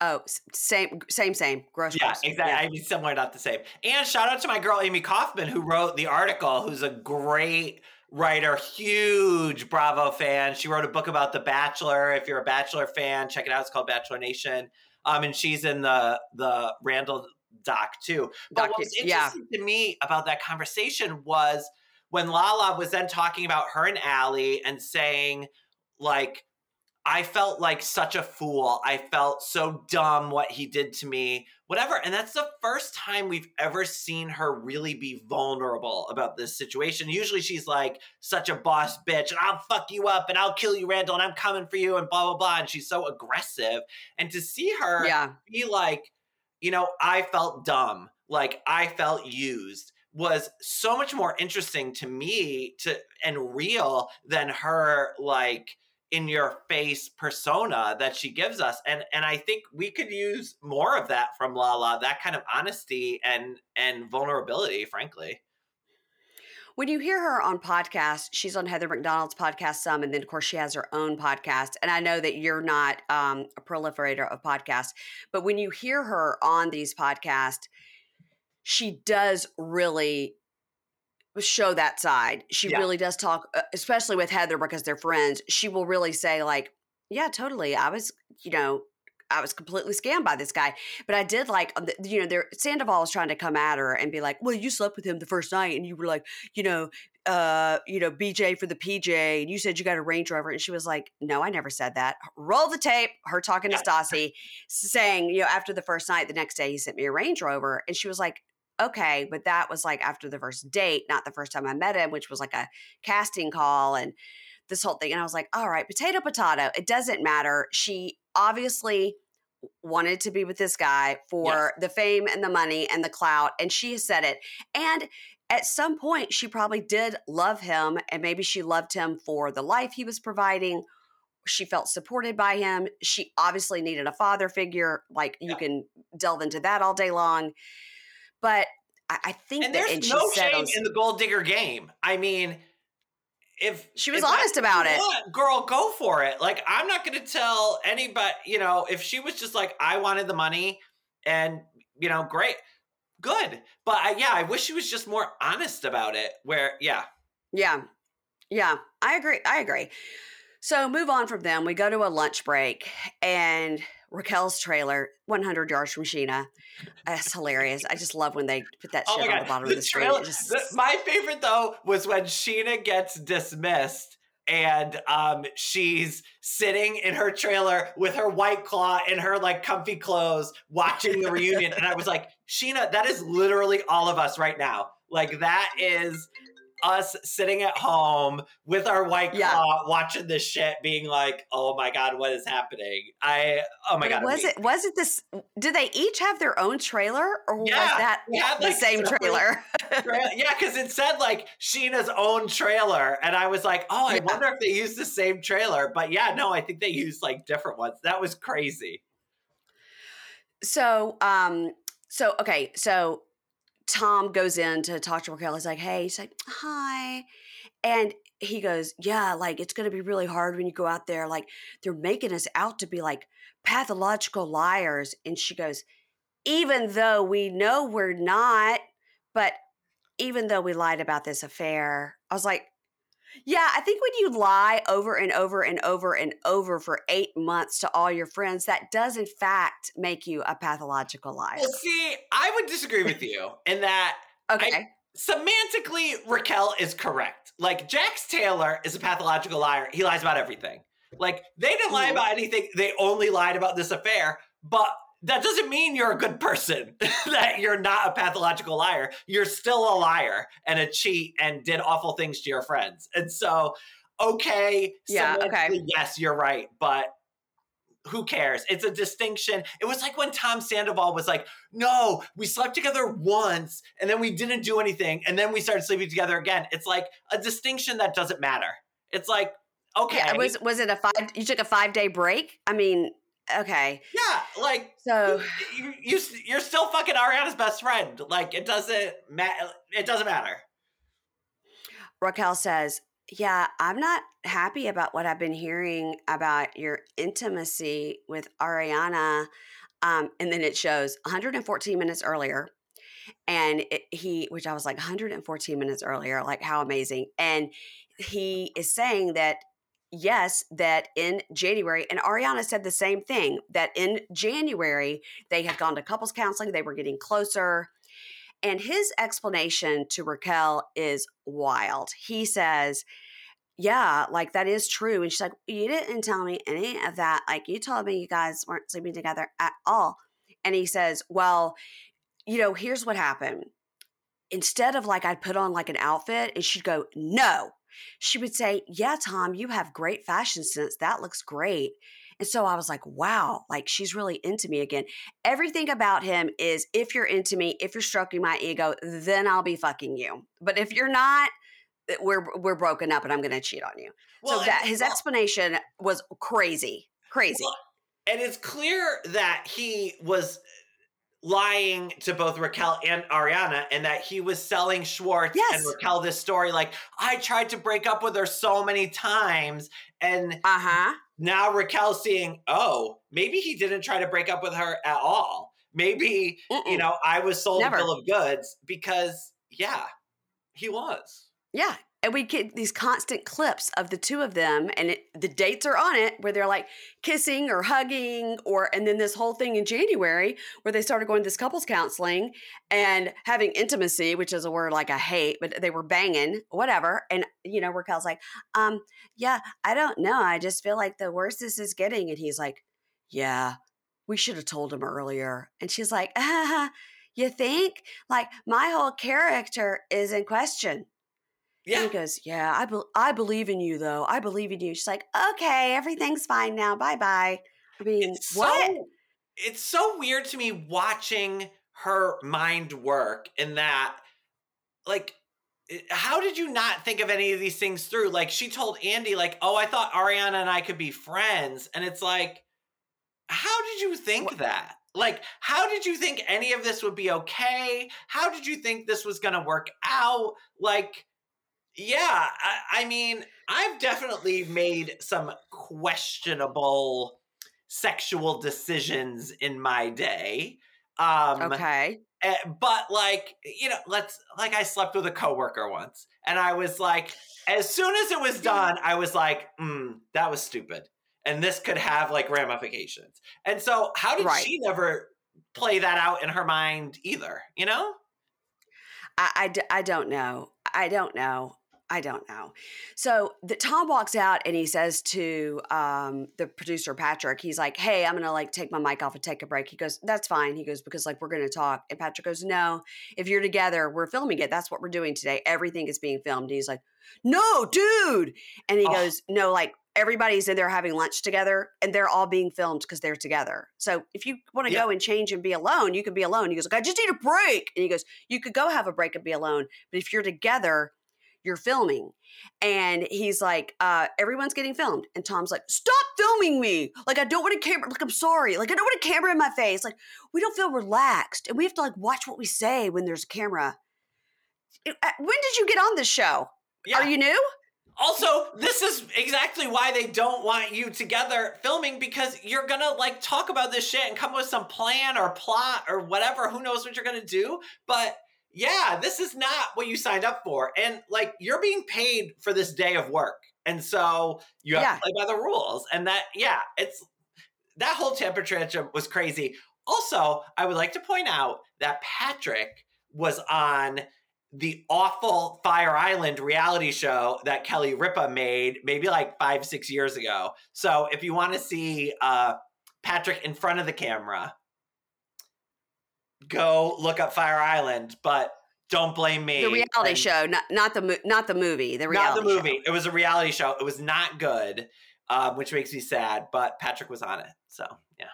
Speaker 1: Oh, same, same, same. Gross.
Speaker 2: Yeah, gross. exactly. Yeah. I mean, similar, not the same. And shout out to my girl Amy Kaufman who wrote the article. Who's a great writer, huge Bravo fan. She wrote a book about The Bachelor. If you're a Bachelor fan, check it out. It's called Bachelor Nation. Um, and she's in the the Randall doc too. But doc, what was interesting yeah. to me about that conversation was when Lala was then talking about her and Allie and saying like I felt like such a fool. I felt so dumb what he did to me, whatever. And that's the first time we've ever seen her really be vulnerable about this situation. Usually she's like such a boss bitch and I'll fuck you up and I'll kill you, Randall, and I'm coming for you and blah, blah, blah. And she's so aggressive. And to see her yeah. be like, you know, I felt dumb, like I felt used was so much more interesting to me to and real than her like in your face persona that she gives us and and I think we could use more of that from Lala that kind of honesty and and vulnerability frankly
Speaker 1: when you hear her on podcasts, she's on Heather McDonald's podcast some, and then of course she has her own podcast. And I know that you're not um, a proliferator of podcasts, but when you hear her on these podcasts, she does really show that side. She yeah. really does talk, uh, especially with Heather because they're friends. She will really say, like, yeah, totally. I was, you know, I was completely scammed by this guy. But I did like, um, you know, there Sandoval is trying to come at her and be like, well, you slept with him the first night and you were like, you know, uh, you know, BJ for the PJ, and you said you got a Range Rover, and she was like, "No, I never said that." Roll the tape. Her talking to Stassi, saying, you know, after the first night, the next day he sent me a Range Rover, and she was like, okay, but that was like after the first date, not the first time I met him, which was like a casting call and this whole thing. And I was like, all right, potato, potato. It doesn't matter. She obviously wanted to be with this guy for yes. the fame and the money and the clout. And she has said it. And at some point, she probably did love him. And maybe she loved him for the life he was providing. She felt supported by him. She obviously needed a father figure. Like yeah. you can delve into that all day long. But I, I think
Speaker 2: and
Speaker 1: that,
Speaker 2: there's and no shame in the gold digger game. I mean, if
Speaker 1: she was if honest about it,
Speaker 2: want, girl, go for it. Like I'm not going to tell anybody. You know, if she was just like, I wanted the money, and you know, great, good. But I, yeah, I wish she was just more honest about it. Where, yeah,
Speaker 1: yeah, yeah, I agree. I agree. So move on from them. We go to a lunch break, and Raquel's trailer, 100 yards from Scheana. That's hilarious. I just love when they put that oh shit on the bottom the of the screen. Just...
Speaker 2: My favorite though was when Scheana gets dismissed and um, she's sitting in her trailer with her white claw in her like comfy clothes watching the reunion and i was like Scheana, that is literally all of us right now like that is us sitting at home with our white yeah. claw watching this shit being like oh my god what is happening? I oh my god
Speaker 1: was it was it this did they each have their own trailer or yeah, was that had, the like, same trailer?
Speaker 2: yeah because it said like Scheana's own trailer and i was like oh i yeah. wonder if they used the same trailer. But yeah no i think they used like different ones. That was crazy.
Speaker 1: So um so okay so Tom goes in to talk to Raquel. He's like, hey, he's like, hi. And he goes, yeah, like it's going to be really hard when you go out there. Like they're making us out to be like pathological liars. And she goes, even though we know we're not, but even though we lied about this affair, I was like, yeah, I think when you lie over and over and over and over for eight months to all your friends, that does in fact make you a pathological liar.
Speaker 2: Well, see, I would disagree with you in that.
Speaker 1: Okay.
Speaker 2: I, semantically, Raquel is correct. Like, Jax Taylor is a pathological liar. He lies about everything. Like, they didn't lie about anything. They only lied about this affair. But that doesn't mean you're a good person, that you're not a pathological liar. You're still a liar and a cheat and did awful things to your friends. And so, okay,
Speaker 1: Yeah, okay.
Speaker 2: yes, you're right. But who cares? It's a distinction. It was like when Tom Sandoval was like, no, we slept together once and then we didn't do anything and then we started sleeping together again. It's like a distinction that doesn't matter. It's like, okay.
Speaker 1: Yeah, was was it a five? You took a five day break? I mean, okay.
Speaker 2: yeah, like
Speaker 1: So
Speaker 2: you, you you're still fucking Ariana's best friend. Like it doesn't matter. It doesn't matter.
Speaker 1: Raquel says, Yeah, I'm not happy about what I've been hearing about your intimacy with Ariana. Um, and then it shows 114 minutes earlier. And it, he, which I was like, 114 minutes earlier, like how amazing. And he is saying that, yes, that in January, and Ariana said the same thing, that in January, they had gone to couples counseling, they were getting closer. And his explanation to Raquel is wild. He says, Yeah, like that is true. And she's like, You didn't tell me any of that. Like, you told me you guys weren't sleeping together at all. And he says, Well, you know, here's what happened. Instead of like, I'd put on like an outfit and she'd go, No. She would say, Yeah, Tom, you have great fashion sense. That looks great. And so I was like, wow, like she's really into me again. Everything about him is if you're into me, if you're stroking my ego, then I'll be fucking you. But if you're not, eh, we're we're broken up and I'm gonna cheat on you. so that his
Speaker 2: well,
Speaker 1: explanation was crazy. Crazy.
Speaker 2: Well, and it's clear that he was lying to both Raquel and Ariana and that he was selling Schwartz
Speaker 1: Yes.
Speaker 2: and Raquel this story like I tried to break up with her so many times and
Speaker 1: Uh-huh.
Speaker 2: now Raquel seeing oh maybe he didn't try to break up with her at all maybe you
Speaker 1: Mm-mm.
Speaker 2: know I was sold
Speaker 1: Never.
Speaker 2: a bill of goods because yeah he was
Speaker 1: Yeah. And we get these constant clips of the two of them, and it, the dates are on it where they're like kissing or hugging, or and then this whole thing in January where they started going this couples counseling and having intimacy, which is a word like I hate, but they were banging, whatever. And you know, Raquel's like, um, yeah, I don't know. I just feel like the worst this is getting. And he's like, Yeah, we should have told him earlier. And she's like, ah, you think? Like my whole character is in question. And
Speaker 2: yeah
Speaker 1: he goes, Yeah, I, be- I believe in you, though. I believe in you. She's like, Okay, everything's fine now. Bye bye. I mean,
Speaker 2: it's
Speaker 1: what?
Speaker 2: so it's so weird to me watching her mind work in that like eh, how did you not think of any of these things through like she told andy like oh i thought ariana and i could be friends and it's like how did you think
Speaker 1: Wha-
Speaker 2: that like how did you think any of this would be okay how did you think this was gonna work out like yeah i, I mean i've definitely made some questionable sexual decisions in my day um
Speaker 1: okay.
Speaker 2: eh, but like you know let's like i slept with a coworker once and i was like as soon as it was done i was like mm, that was stupid and this could have like ramifications and so how did
Speaker 1: Right.
Speaker 2: she never play that out in her mind either you know
Speaker 1: I I don't know. I don't know. I don't know. So the Tom walks out and he says to um, the producer Patrick, he's like, "Hey, I'm gonna like take my mic off and take a break." He goes, "That's fine." He goes, "Because like we're gonna talk." And Patrick goes, "No, if you're together, we're filming it. That's what we're doing today. Everything is being filmed." And he's like, "No, dude!" And he
Speaker 2: Oh.
Speaker 1: goes, "No, like." Everybody's in there having lunch together, and they're all being filmed because they're together. So if you want to
Speaker 2: Yeah.
Speaker 1: go and change and be alone, you can be alone. He goes, like, "I just need a break," and he goes, "You could go have a break and be alone, but if you're together, you're filming. And he's like, uh, everyone's getting filmed. And Tom's like, stop filming me. Like, I don't want a camera. Like, I'm sorry. Like, I don't want a camera in my face. Like, we don't feel relaxed. And we have to like watch what we say when there's a camera. Uh, when did you get on this show?
Speaker 2: Yeah.
Speaker 1: Are you new?
Speaker 2: Also, this is exactly why they don't want you together filming because you're gonna like talk about this shit and come up with some plan or plot or whatever. Who knows what you're gonna do? But yeah, this is not what you signed up for. And like you're being paid for this day of work. And so you have
Speaker 1: Yeah.
Speaker 2: to play by the rules. And that, yeah, it's that whole temper tantrum was crazy. Also, I would like to point out that Patrick was on the awful Fire Island reality show that Kelly Ripa made maybe like five, six years ago. So if you want to see uh, Patrick in front of the camera, go look up Fire Island, but don't blame me.
Speaker 1: The reality
Speaker 2: And-
Speaker 1: show, not not the not the movie. The reality Not
Speaker 2: the
Speaker 1: show.
Speaker 2: movie. It was a reality show. It was not good, um, which makes me sad, but Patrick was on it. So yeah.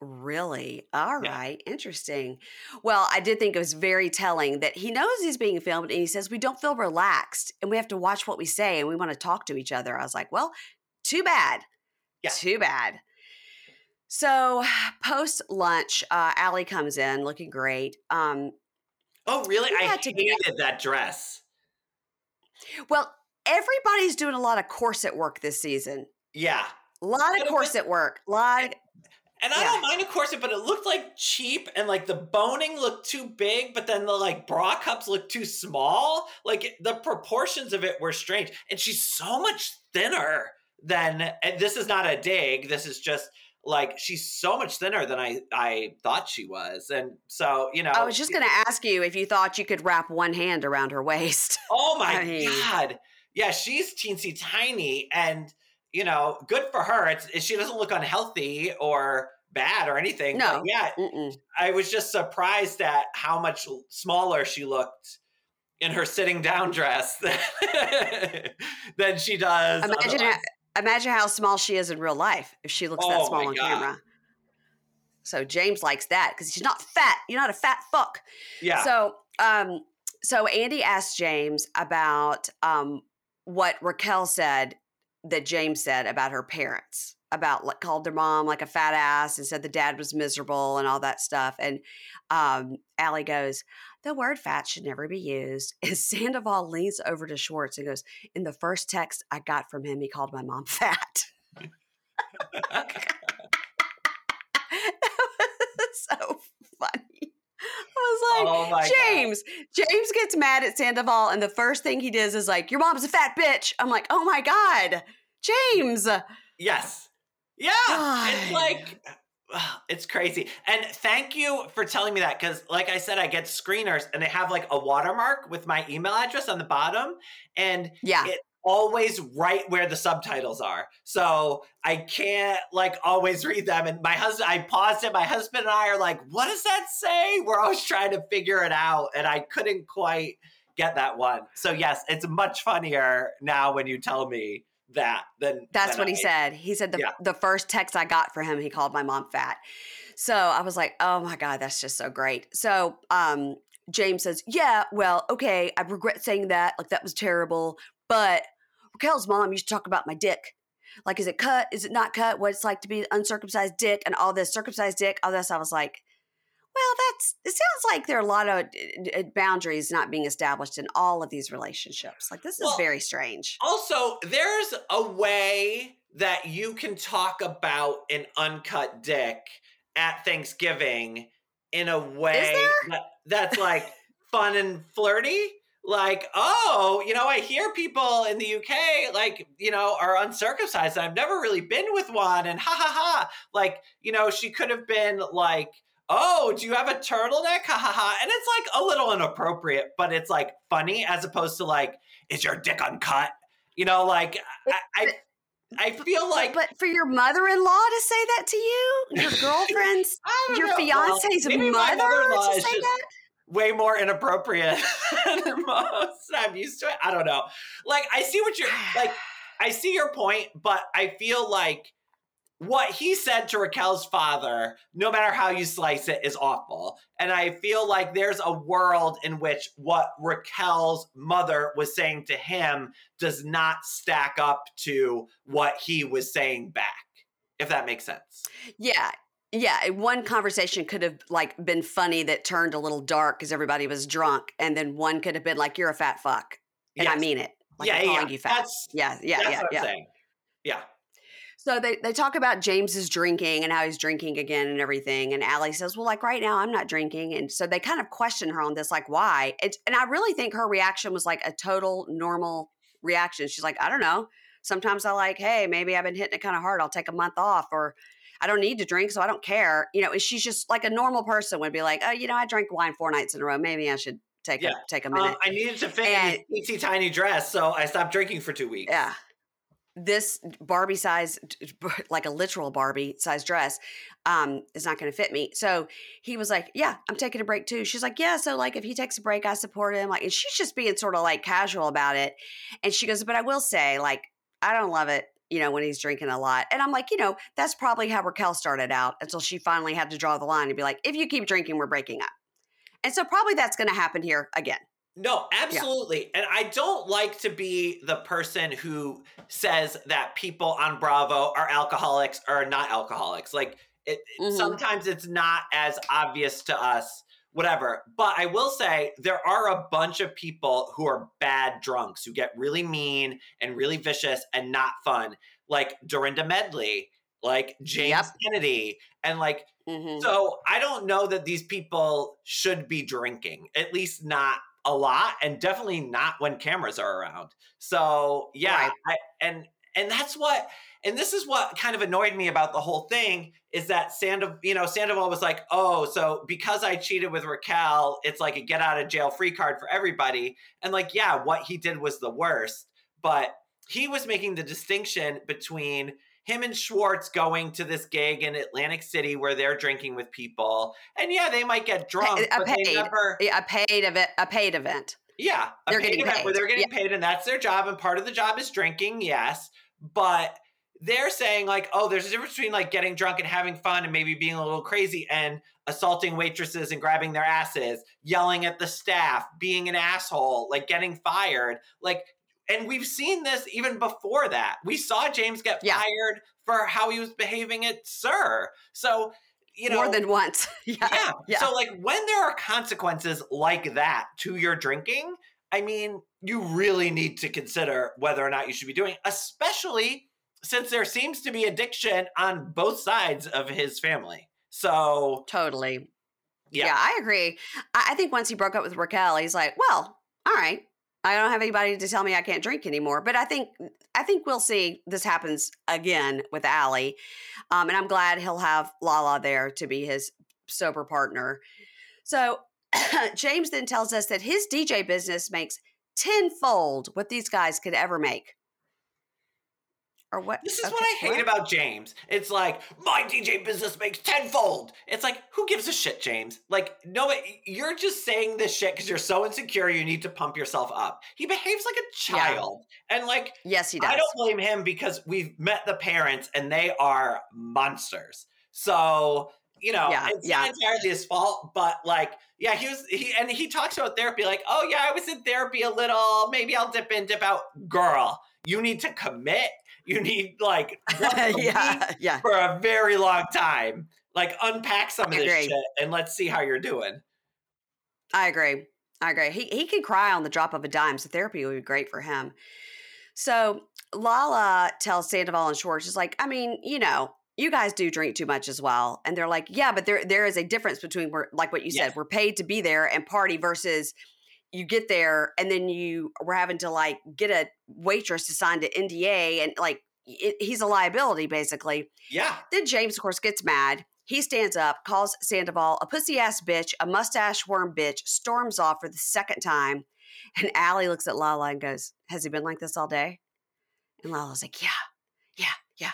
Speaker 1: Really? All
Speaker 2: Yeah.
Speaker 1: right. Interesting. Well, I did think it was very telling that he knows he's being filmed and he says, We don't feel relaxed and we have to watch what we say and we want to talk to each other. I was like, Well, too bad.
Speaker 2: Yeah.
Speaker 1: Too bad. So post lunch, uh, Allie comes in looking great. Um,
Speaker 2: Oh, really? I
Speaker 1: had to
Speaker 2: hated
Speaker 1: get-
Speaker 2: that dress.
Speaker 1: well, everybody's doing a lot of corset work this season.
Speaker 2: Yeah.
Speaker 1: A lot of corset work. A lot. Of,
Speaker 2: And I
Speaker 1: Yeah.
Speaker 2: don't mind a corset, but it looked like cheap and like the boning looked too big, but then the like bra cups looked too small. Like the proportions of it were strange. And she's so much thinner than and this is not a dig. This is just like she's so much thinner than I I thought she was. And so, you know,
Speaker 1: I was just going to ask you if you thought you could wrap one hand around her waist.
Speaker 2: Oh my
Speaker 1: I mean-
Speaker 2: god. Yeah, she's teensy tiny and you know, good for her. It's, she doesn't look unhealthy or bad or anything. but
Speaker 1: No.
Speaker 2: yeah,
Speaker 1: Mm-mm.
Speaker 2: I was just surprised at how much smaller she looked in her sitting down dress than, than she does.
Speaker 1: Imagine. Imagine how small she is in real life if she looks that
Speaker 2: Oh
Speaker 1: small on
Speaker 2: God.
Speaker 1: camera. So James likes that because she's not fat. You're not a fat fuck.
Speaker 2: Yeah.
Speaker 1: So um so Andy asked James about um what Raquel said that James said about her parents. About like called their mom like a fat ass and said the dad was miserable and all that stuff. And um Allie goes, the word fat should never be used. And Sandoval leans over to Schwartz and goes, In the first text I got from him, he called my mom fat. that was so funny. I was like,
Speaker 2: oh my God.
Speaker 1: James, James gets mad at Sandoval, and the first thing he does is like, Your mom's a fat bitch. I'm like, Oh my God, James.
Speaker 2: Yes. Yeah. It's like it's crazy. And thank you for telling me that because like I said, I get screeners and they have like a watermark with my email address on the bottom. And
Speaker 1: Yeah.
Speaker 2: it always right where the subtitles are. So I can't like always read them. And my husband, I paused it. My husband and I are like, what does that say? We're always trying to figure it out. And I couldn't quite get that one. So yes, it's much funnier now when you tell me that than
Speaker 1: That's
Speaker 2: than
Speaker 1: what he said. He said the
Speaker 2: Yeah.
Speaker 1: the first text I got for him, he called my mom fat. So I was like, oh my God, that's just so great. So um James says, Yeah, well, okay, I regret saying that. Like that was terrible. But Raquel's mom used to talk about my dick. Like, is it cut? Is it not cut? What it's like to be an uncircumcised dick and all this circumcised dick, all this. I was like, well, that's it sounds like there are a lot of boundaries not being established in all of these relationships. Like this is
Speaker 2: Well,
Speaker 1: very strange.
Speaker 2: Also, there's a way that you can talk about an uncut dick at Thanksgiving in a way that, that's like fun and flirty. Like, oh, you know, I hear people in the UK, like, you know, are uncircumcised. I've never really been with one. And ha ha ha. Like, you know, she could have been like, oh, do you have a turtleneck? Ha ha ha. And it's like a little inappropriate, but it's like funny as opposed to like, is your dick uncut? You know, like I, I, I feel like
Speaker 1: but for your mother-in-law to say that to you, your girlfriend's, your
Speaker 2: know.
Speaker 1: Fiance's
Speaker 2: my
Speaker 1: mother to say
Speaker 2: just
Speaker 1: that.
Speaker 2: way more inappropriate than most. I'm used to it. I don't know. Like I see what you're like. I see your point, but I feel like what he said to Raquel's father, no matter how you slice it, is awful. And I feel like there's a world in which what Raquel's mother was saying to him does not stack up to what he was saying back, if that makes sense.
Speaker 1: Yeah. Yeah, one conversation could have like been funny that turned a little dark because everybody was drunk, and then one could have been like, "You're a fat fuck," and yes. I mean it. Like
Speaker 2: yeah,
Speaker 1: I'm
Speaker 2: calling
Speaker 1: yeah. you fat. That's, yeah, yeah, yeah, yeah.
Speaker 2: Yeah.
Speaker 1: So they, they talk about James's drinking and how he's drinking again and everything. And Allie says, Well, like right now, I'm not drinking. And so they kind of question her on this, like, why? It's, and I really think her reaction was like a total normal reaction. She's like, I don't know. Sometimes I like, hey, maybe I've been hitting it kind of hard. I'll take a month off or I don't need to drink, so I don't care. You know, and she's just like a normal person would be like, oh, you know, I drank wine four nights in a row. Maybe I should take yeah. a take a minute. Um,
Speaker 2: I needed to fit and, in teensy tiny dress, so I stopped drinking for two weeks.
Speaker 1: Yeah, this Barbie size, like a literal Barbie size dress, um, is not going to fit me. So he was like, "Yeah, I'm taking a break too." She's like, "Yeah, so like if he takes a break, I support him." Like, and she's just being sort of like casual about it. And she goes, "But I will say, like, I don't love it." You know, when he's drinking a lot. And I'm like, you know, that's probably how Raquel started out until she finally had to draw the line and be like, if you keep drinking, we're breaking up. And so probably that's going to happen here again.
Speaker 2: No, absolutely. Yeah. And I don't like to be the person who says that people on Bravo are alcoholics or not alcoholics. Like it, mm-hmm. sometimes it's not as obvious to us, whatever. But I will say there are a bunch of people who are bad drunks who get really mean and really vicious and not fun, like Dorinda Medley, like James yep. Kennedy, and like mm-hmm. so I don't know that these people should be drinking, at least not a lot and definitely not when cameras are around. So yeah, right. I, and and that's what and this is what kind of annoyed me about the whole thing is that Sandoval, you know, Sandoval was like, oh, so because I cheated with Raquel, it's like a get out of jail free card for everybody. And like, yeah, what he did was the worst, but he was making the distinction between him and Schwartz going to this gig in Atlantic City where they're drinking with people. And yeah, they might get drunk.
Speaker 1: A, paid, never... a paid event. A paid event.
Speaker 2: Yeah,
Speaker 1: they're getting event paid.
Speaker 2: where they're getting yeah. paid, and that's their job. And part of the job is drinking, yes, but they're saying like, oh, there's a difference between like getting drunk and having fun and maybe being a little crazy and assaulting waitresses and grabbing their asses, yelling at the staff, being an asshole, like getting fired. Like and we've seen this even before that. We saw James get yeah. fired for how he was behaving at SUR. So, you know,
Speaker 1: more than once.
Speaker 2: yeah. yeah. yeah. So, like, when there are consequences like that to your drinking, I mean, you really need to consider whether or not you should be doing, especially since there seems to be addiction on both sides of his family. So,
Speaker 1: totally. Yeah, yeah I agree. I think once he broke up with Raquel, he's like, well, all right, I don't have anybody to tell me I can't drink anymore. But I think I think we'll see this happens again with Allie, um, and I'm glad he'll have Lala there to be his sober partner. So James then tells us that his DJ business makes tenfold what these guys could ever make or what?
Speaker 2: This is okay, what I hate what? about James. It's like my DJ business makes tenfold. It's like who gives a shit, James? Like no, you're just saying this shit because you're so insecure. You need to pump yourself up. He behaves like a child, yeah. and like
Speaker 1: yes, he does.
Speaker 2: I don't blame him because we've met the parents and they are monsters. So you know, yeah, it's yeah. not entirely his fault, but like, yeah, he was he and he talks about therapy like, oh yeah, I was in therapy a little. Maybe I'll dip in, dip out. Girl, you need to commit you need like
Speaker 1: yeah, yeah.
Speaker 2: for a very long time. Like unpack some of this shit and let's see how you're doing.
Speaker 1: I agree. I agree. He he can cry on the drop of a dime, so therapy would be great for him. So Lala tells Sandoval and Schwartz, is like, I mean, you know, you guys do drink too much as well. And they're like, yeah, but there there is a difference between we're like what you said, we're paid to be there and party versus you get there and then you were having to like get a waitress to sign to NDA and like it, he's a liability basically.
Speaker 2: Yeah.
Speaker 1: Then James, of course, gets mad. He stands up, calls Sandoval a pussy ass bitch, a mustache worm bitch, storms off for the second time. And Allie looks at Lala and goes, Has he been like this all day? And Lala's like, Yeah, yeah, yeah.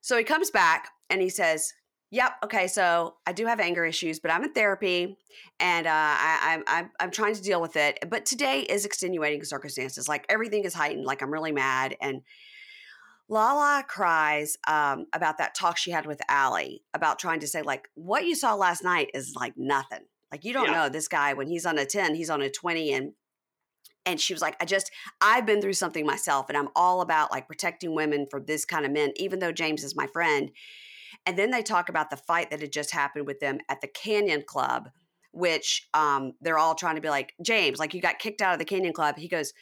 Speaker 1: So he comes back and he says, Yep. Okay. So I do have anger issues, but I'm in therapy, and uh, I, I'm I'm I'm trying to deal with it. But today is extenuating circumstances. Like everything is heightened. Like I'm really mad, and Lala cries um, about that talk she had with Allie about trying to say, like, what you saw last night is like nothing. Like, you don't
Speaker 2: Yeah.
Speaker 1: know this guy when he's on a 10, he's on a 20. And and she was like, I just, I've been through something myself, and I'm all about like protecting women from this kind of men, even though James is my friend. And then they talk about the fight that had just happened with them at the Canyon Club, which um, they're all trying to be like, James, like you got kicked out of the Canyon Club. He goes,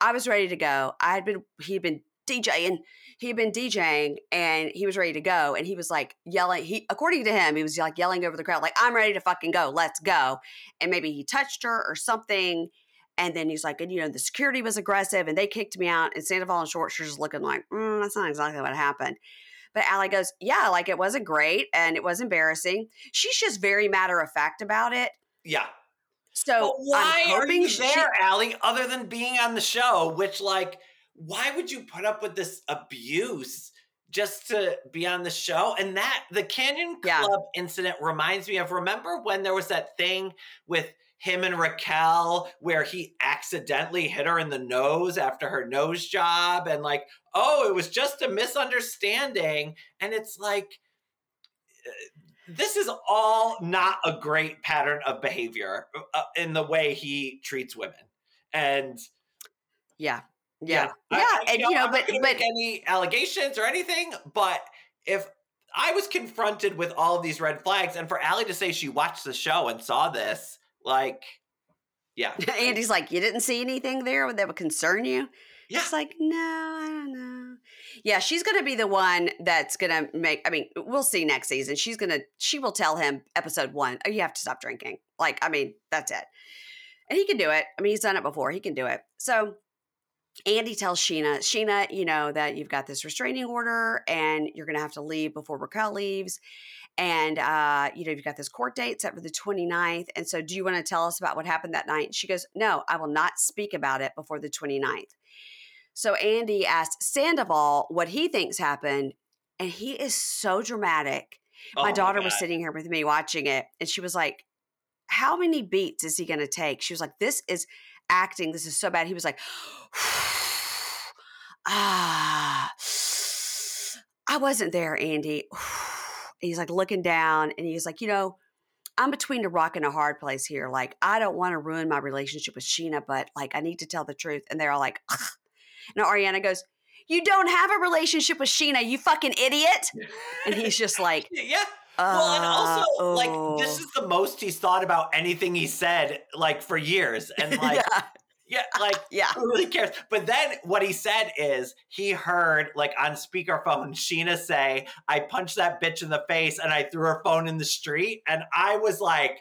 Speaker 1: I was ready to go. I had been, he'd been DJing, he'd been DJing, and he was ready to go. And he was like yelling, he, according to him, he was like yelling over the crowd, like, I'm ready to fucking go. Let's go. And maybe he touched her or something. And then he's like, and you know, the security was aggressive and they kicked me out. And Sandoval and Schwartz just looking like, mm, that's not exactly what happened. But Allie goes, yeah, like it wasn't great and it was embarrassing. She's just very matter of fact about it.
Speaker 2: Yeah.
Speaker 1: So
Speaker 2: But why
Speaker 1: I'm
Speaker 2: are you
Speaker 1: she-
Speaker 2: there, Allie, other than being on the show? Which, like, why would you put up with this abuse just to be on the show? And that the Canyon
Speaker 1: Yeah.
Speaker 2: Club incident reminds me of remember when there was that thing with him and Raquel where he accidentally hit her in the nose after her nose job and like, oh, it was just a misunderstanding. And it's like, uh, this is all not a great pattern of behavior uh, in the way he treats women. And
Speaker 1: yeah, yeah,
Speaker 2: I-
Speaker 1: yeah,
Speaker 2: I-
Speaker 1: and you know,
Speaker 2: I'm not
Speaker 1: but but
Speaker 2: make any allegations or anything, but if I was confronted with all of these red flags, and for Allie to say she watched the show and saw this, like, yeah,
Speaker 1: Andy's like, you didn't see anything there that would concern you.
Speaker 2: yeah,
Speaker 1: It's like, no, I don't know. Yeah, she's going to be the one that's going to make. I mean, we'll see next season. She's going to, she will tell him episode one, oh, you have to stop drinking. Like, I mean, that's it. And he can do it. I mean, he's done it before. He can do it. So Andy tells Scheana, Scheana, you know, that you've got this restraining order and you're going to have to leave before Raquel leaves. And, uh, you know, you've got this court date set for the 29th. And so, do you want to tell us about what happened that night? She goes, No, I will not speak about it before the 29th. So, Andy asked Sandoval what he thinks happened. And he is so dramatic.
Speaker 2: Oh
Speaker 1: my daughter was sitting here with me watching it. And she was like, How many beats is he going to take? She was like, This is acting. This is so bad. He was like, Ah, I wasn't there, Andy. He's like looking down and he's like, You know, I'm between a rock and a hard place here. Like, I don't want to ruin my relationship with Scheana, but like, I need to tell the truth. And they're all like, Ugh. Now, Ariana goes, You don't have a relationship with Scheana, you fucking idiot. And he's just like,
Speaker 2: yeah. Well, and also,
Speaker 1: uh,
Speaker 2: like, this
Speaker 1: oh.
Speaker 2: is the most he's thought about anything he said, like, for years. And, like,
Speaker 1: yeah,
Speaker 2: yeah, like,
Speaker 1: yeah.
Speaker 2: who really cares? But then what he said is he heard, like, on speakerphone, Scheana say, I punched that bitch in the face and I threw her phone in the street. And I was like,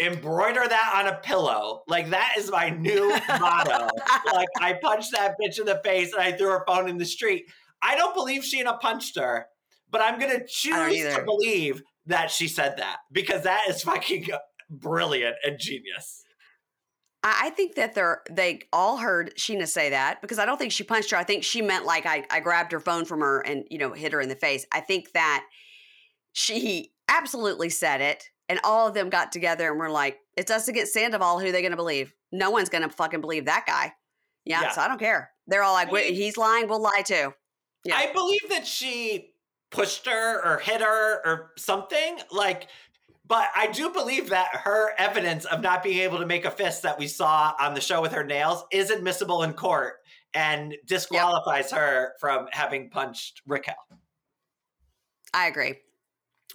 Speaker 2: embroider that on a pillow. Like, that is my new motto. Like, I punched that bitch in the face and I threw her phone in the street. I don't believe Scheana punched her, but I'm going to choose to believe that she said that because that is fucking brilliant and genius.
Speaker 1: I think that they're they all heard Scheana say that because I don't think she punched her. I think she meant like I, I grabbed her phone from her and you know hit her in the face. I think that she absolutely said it, and all of them got together and were like, "It's us against Sandoval. Who are they going to believe? No one's going to fucking believe that guy." Yeah,
Speaker 2: Yeah.
Speaker 1: so I don't care. They're all like,
Speaker 2: I mean-
Speaker 1: "He's lying. We'll lie too." Yeah.
Speaker 2: I believe that she pushed her or hit her or something. Like, but I do believe that her evidence of not being able to make a fist that we saw on the show with her nails is admissible in court and disqualifies her from having punched Raquel.
Speaker 1: I agree.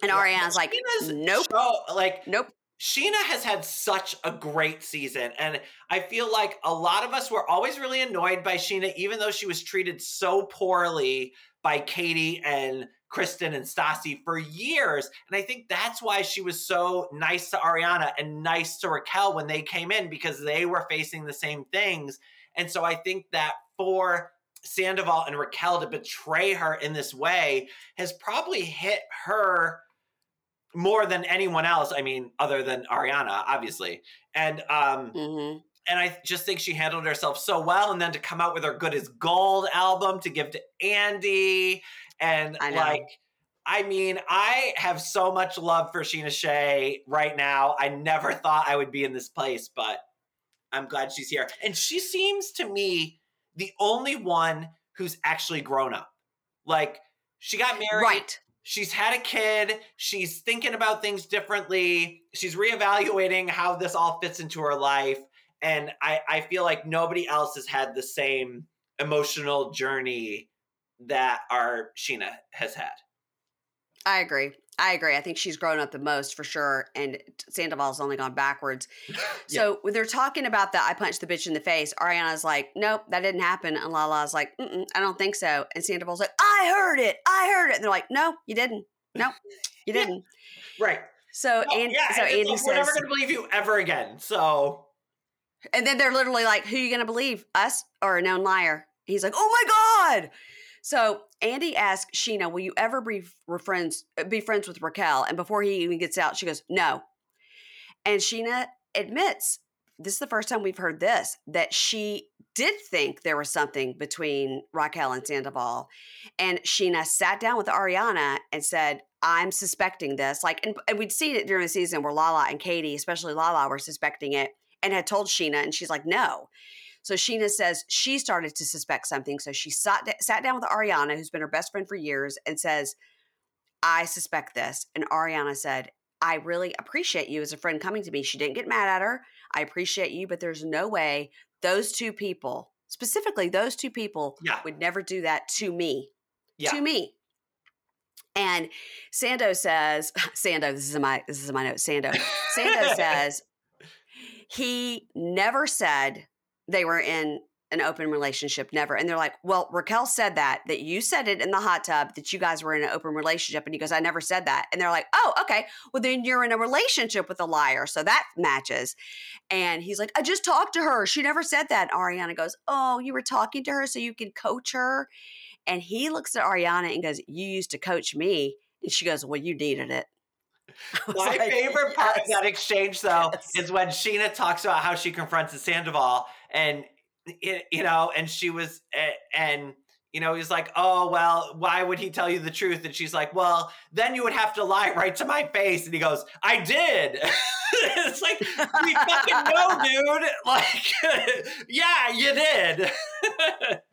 Speaker 1: And
Speaker 2: Yeah,
Speaker 1: Ariana's like,
Speaker 2: Scheana's
Speaker 1: "Nope,
Speaker 2: show- like
Speaker 1: nope."
Speaker 2: Scheana has had such a great season. And I feel like a lot of us were always really annoyed by Scheana, even though she was treated so poorly by Katie and Kristen and Stassi for years. And I think that's why she was so nice to Ariana and nice to Raquel when they came in because they were facing the same things. And so I think that for Sandoval and Raquel to betray her in this way has probably hit her more than anyone else. I mean, other than Ariana, obviously. And um,
Speaker 1: hmm
Speaker 2: and I just think she handled herself so well. And then to come out with her Good as Gold album to give to Andy. And
Speaker 1: I
Speaker 2: like, I mean, I have so much love for Scheana Shay right now. I never thought I would be in this place, but I'm glad she's here. And she seems to me the only one who's actually grown up. Like she got married.
Speaker 1: Right.
Speaker 2: She's had a kid. She's thinking about things differently. She's reevaluating how this all fits into her life. And I, I feel like nobody else has had the same emotional journey that our Scheana has had.
Speaker 1: I agree. I agree. I think she's grown up the most for sure, and Sandoval's only gone backwards. So when they're talking about that, I punched the bitch in the face. Ariana's like, "Nope, that didn't happen," and Lala's like, "I don't think so." And Sandoval's like, "I heard it. I heard it." And they're like, "No, you didn't. No, you didn't."
Speaker 2: yeah. Right.
Speaker 1: So
Speaker 2: no,
Speaker 1: and
Speaker 2: yeah,
Speaker 1: so
Speaker 2: and
Speaker 1: Andy
Speaker 2: like,
Speaker 1: says,
Speaker 2: "We're never going to believe you ever again." So,
Speaker 1: and then they're literally like, "Who are you going to believe, us or a known liar?" He's like, "Oh my god." So Andy asks Scheana, "Will you ever be friends uh, be friends with Raquel?" And before he even gets out, she goes, "No." And Scheana admits this is the first time we've heard this that she did think there was something between Raquel and Sandoval. And Scheana sat down with Ariana and said, I'm suspecting this. Like, and, and, we'd seen it during the season where Lala and Katie, especially Lala, were suspecting it and had told Scheana, and she's like, no. So Scheana says she started to suspect something. So she sat, sat down with Ariana, who's been her best friend for years, and says, I suspect this. And Ariana said, I really appreciate you as a friend coming to me. She didn't get mad at her. I appreciate you, but there's no way those two people, specifically those two people,
Speaker 2: yeah.
Speaker 1: would never do that to me.
Speaker 2: Yeah.
Speaker 1: To me. And Sando says, Sando, this is my this is my note. Sando. Sando says he never said they were in an open relationship never. And they're like well raquel said that that you said it in the hot tub that you guys were in an open relationship. And he goes i never said that. And they're like oh okay. Well then you're in a relationship with a liar so that matches. And he's like i just talked to her. She never said that. Ariana goes oh you were talking to her so you could coach her? And he looks at ariana and goes you used to coach me. And she goes well you needed it
Speaker 2: my like, favorite part yes. of that exchange, though, yes. is when Scheana talks about how she confronted Sandoval, and you know, and she was, and you know, he's like, oh, well, why would he tell you the truth? And she's like, well, then you would have to lie right to my face. And he goes, I did. it's like, we fucking know, dude. Like, yeah, you did.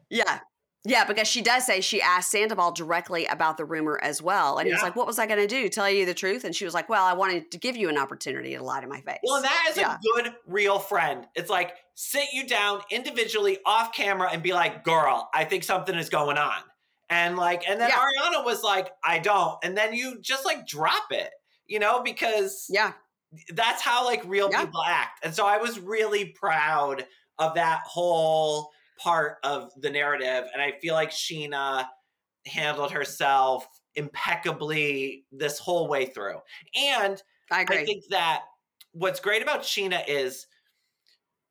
Speaker 1: yeah. Yeah, because she does say she asked Sandoval directly about the rumor as well. And yeah. he was like, What was I going to do? Tell you the truth? And she was like, Well, I wanted to give you an opportunity to lie to my face.
Speaker 2: Well, that is yeah. a good, real friend. It's like, sit you down individually off camera and be like, Girl, I think something is going on. And like, and then yeah. Ariana was like, I don't. And then you just like drop it, you know, because
Speaker 1: yeah,
Speaker 2: that's how like real people act. And so I was really proud of that whole part of the narrative. And I feel like Scheana handled herself impeccably this whole way through. And
Speaker 1: I,
Speaker 2: I think that what's great about Scheana is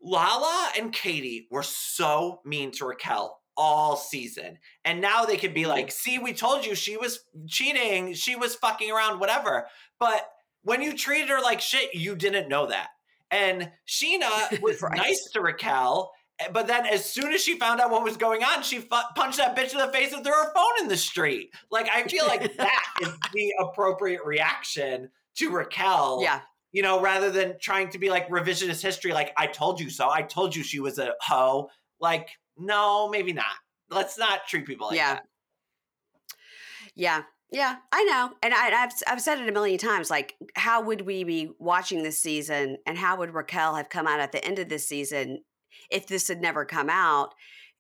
Speaker 2: Lala and Katie were so mean to Raquel all season. And now they could be mm-hmm. like, see, we told you she was cheating, she was fucking around, whatever. But when you treated her like shit, you didn't know that. And Scheana was right. nice to Raquel Eh, but then as soon as she found out what was going on, she fu- punched that bitch in the face and threw her phone in the street. Like I feel like that is the appropriate reaction to Raquel.
Speaker 1: Yeah.
Speaker 2: You know, rather than trying to be like revisionist history, like I told you so. I told you she was a hoe. Like, no, maybe not. Let's not treat people like
Speaker 1: yeah.
Speaker 2: that.
Speaker 1: Yeah. Yeah, I know, and I, have I've said it a million times. Like, how would we be watching this season, and how would Raquel have come out at the end of this season if this had never come out,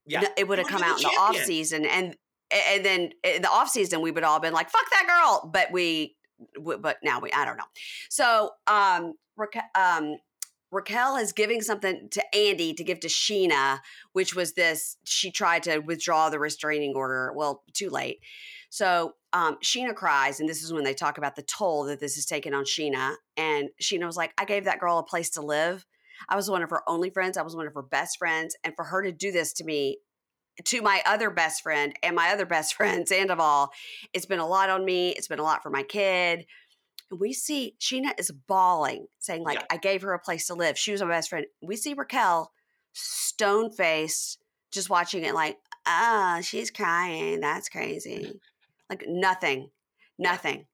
Speaker 1: yeah. it would have come out in the off season, and and then in the off season we would all been like, "Fuck that girl," but we, but now we, I don't know. So, um, Raquel, um, Raquel is giving something to Andy to give to Scheana, which was this. She tried to withdraw the restraining order. Well, too late. So um, Scheana cries, and this is when they talk about the toll that this has taken on Scheana. And Scheana was like, "I gave that girl a place to live." I was one of her only friends. I was one of her best friends. And for her to do this to me, to my other best friend and my other best friend, Sandoval, it's been a lot on me. It's been a lot for my kid. And we see Scheana is bawling, saying, like, yeah. I gave her a place to live. She was my best friend. We see Raquel stone faced, just watching it like, ah, oh, she's crying. That's crazy. Like nothing, nothing.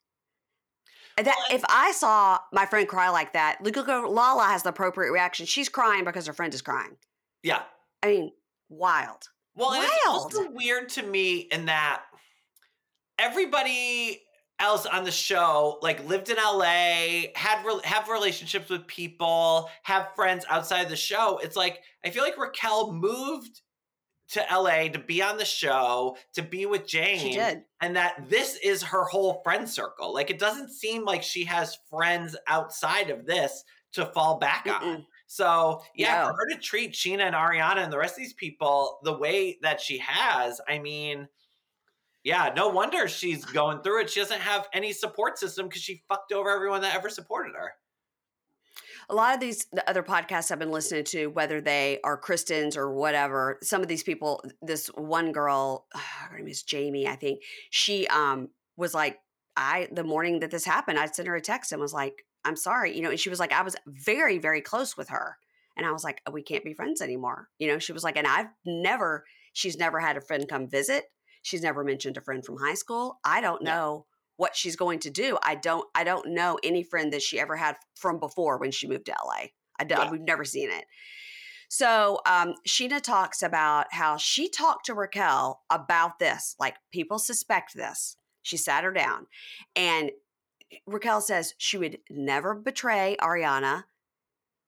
Speaker 1: That if I saw my friend cry like that, Lala has the appropriate reaction. She's crying because her friend is crying.
Speaker 2: Yeah.
Speaker 1: I mean, wild.
Speaker 2: Well,
Speaker 1: wild.
Speaker 2: it's also weird to me in that everybody else on the show like lived in LA, had re- have relationships with people, have friends outside the show. It's like I feel like Raquel moved to LA to be on the show, to be with James.
Speaker 1: She did.
Speaker 2: And that this is her whole friend circle. Like it doesn't seem like she has friends outside of this to fall back
Speaker 1: Mm-mm.
Speaker 2: on. So yeah,
Speaker 1: No.
Speaker 2: for her to treat Scheana and Ariana and the rest of these people the way that she has, I mean, yeah, no wonder she's going through it. She doesn't have any support system because she fucked over everyone that ever supported her.
Speaker 1: A lot of these the other podcasts I've been listening to, whether they are Christians or whatever, some of these people, this one girl, her name is Jamie, I think, she um was like, I the morning that this happened, I sent her a text and was like, I'm sorry, you know, and she was like, I was very, very close with her. And I was like, we can't be friends anymore. You know, she was like, and I've never, she's never had a friend come visit. She's never mentioned a friend from high school. I don't know what she's going to do. I don't I don't know any friend that she ever had from before when she moved to LA. I don't,
Speaker 2: Yeah.
Speaker 1: we've never seen it. So um, Scheana talks about how she talked to Raquel about this. Like people suspect this. She sat her down, and Raquel says she would never betray Ariana.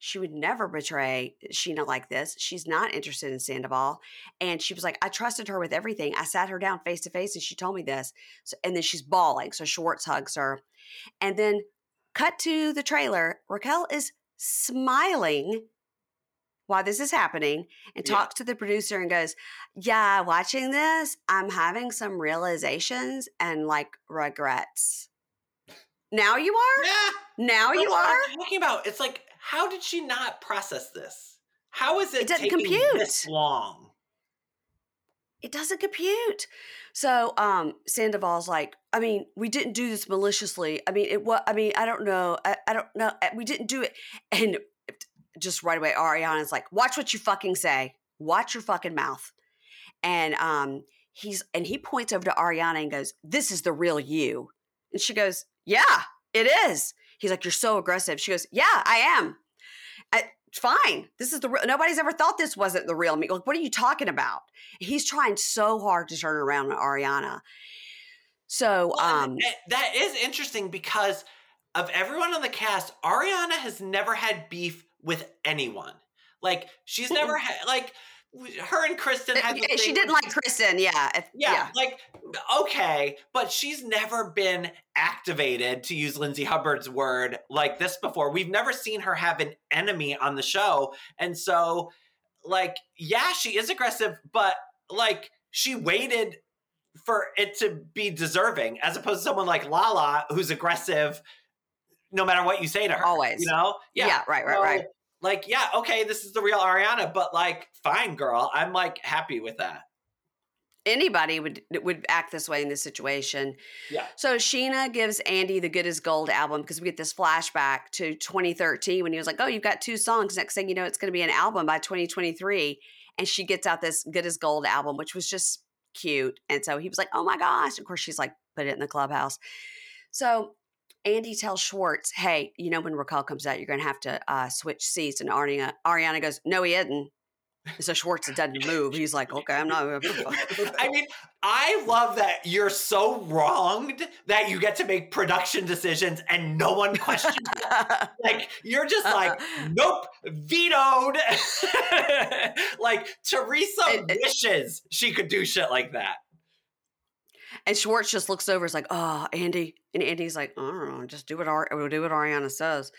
Speaker 1: She would never betray Scheana like this. She's not interested in Sandoval. And she was like, I trusted her with everything. I sat her down face to face and she told me this. So, and then she's bawling. So Schwartz hugs her. And then cut to the trailer. Raquel is smiling while this is happening and
Speaker 2: Yeah.
Speaker 1: talks to the producer and goes, Yeah, watching this, I'm having some realizations and like regrets. Now you are?
Speaker 2: Yeah.
Speaker 1: Now
Speaker 2: That's
Speaker 1: you are?
Speaker 2: Talking about. It's like, how did she not process this? How is it,
Speaker 1: It
Speaker 2: taking
Speaker 1: compute.
Speaker 2: this long?
Speaker 1: it doesn't compute. So um Sandoval's like, I mean, we didn't do this maliciously. I mean, it what I mean, I don't know. I, I don't know. Uh, We didn't do it. And just right away, Ariana's like, watch what you fucking say. Watch your fucking mouth. And um he's and he points over to Ariana and goes, This is the real you. And she goes, Yeah, it is. He's like, You're so aggressive. She goes, Yeah, I am. I, fine. This is the real. Nobody's ever thought this wasn't the real me. Like, what are you talking about? He's trying so hard to turn around on Ariana. So,
Speaker 2: Well,
Speaker 1: um,
Speaker 2: that is interesting because of everyone on the cast, Ariana has never had beef with anyone. Like she's never had like her and Kristen had. the
Speaker 1: uh, she didn't like Kristen. Yeah, if-
Speaker 2: Yeah, like okay, but she's never been activated to use Lindsay Hubbard's word like this before. We've never seen her have an enemy on the show. And so like yeah, she is aggressive, but like she waited for it to be deserving as opposed to someone like Lala who's aggressive no matter what you say to her.
Speaker 1: Always.
Speaker 2: You know?
Speaker 1: Yeah, right, right,
Speaker 2: So,
Speaker 1: right.
Speaker 2: Like, yeah, okay, this is the real Ariana, but like, fine, girl. I'm like happy with that.
Speaker 1: Anybody would would act this way in this situation.
Speaker 2: Yeah.
Speaker 1: So Scheana gives Andy the Good as Gold album because we get this flashback to 2013 when he was like, "Oh, you've got two songs. Next thing you know, it's going to be an album by 2023." And she gets out this Good as Gold album, which was just cute. And so he was like, "Oh my gosh!" Of course, she's like, "Put it in the clubhouse." So Andy tells Schwartz, "Hey, you know when Raquel comes out, you're going to have to uh, switch seats." And Ariana, Ariana goes, "No, he isn't." So Schwartz doesn't move. He's like, "Okay, I'm not."
Speaker 2: I mean, I love that you're so wronged that you get to make production decisions and no one questions it. Like you're just like, nope, vetoed. like Teresa
Speaker 1: It- it-
Speaker 2: wishes she could do shit like that.
Speaker 1: And Schwartz just looks over. Is like, "Oh, Andy," and Andy's like, "I don't know, just do what Ar- we'll do what Ariana says."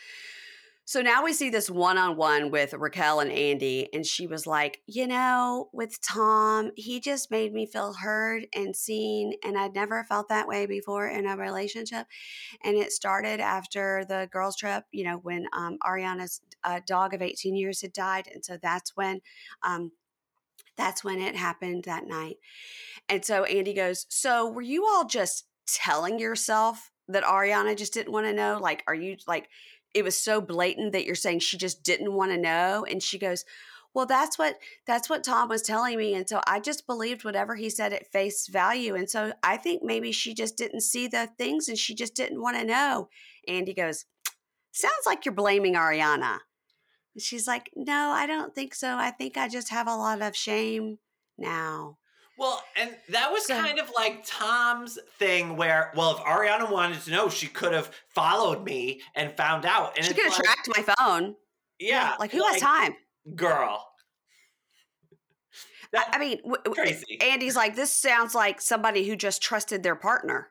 Speaker 1: So now we see this one-on-one with Raquel and Andy, and she was like, "You know, with Tom, he just made me feel heard and seen, and I'd never felt that way before in a relationship. And it started after the girls' trip, you know, when um, Ariana's uh, dog of 18 years had died, and so that's when." Um, that's when it happened that night. And so Andy goes, So were you all just telling yourself that Ariana just didn't want to know? Like, are you like, it was so blatant that you're saying she just didn't want to know? And she goes, well that's what that's what tom was telling me and so i just believed whatever he said at face value and so i think maybe she just didn't see the things and she just didn't want to know andy goes sounds like you're blaming ariana she's like no i don't think so i think i just have a lot of shame now
Speaker 2: Well, and that was
Speaker 1: So-
Speaker 2: kind of like Tom's thing where, well, if Ariana wanted to know, she could have followed me and found out. And
Speaker 1: She could have
Speaker 2: like,
Speaker 1: tracked my phone.
Speaker 2: Yeah.
Speaker 1: Like, who has time?
Speaker 2: Girl.
Speaker 1: I, I mean, w-
Speaker 2: Crazy.
Speaker 1: Andy's like, this sounds like somebody who just trusted their partner.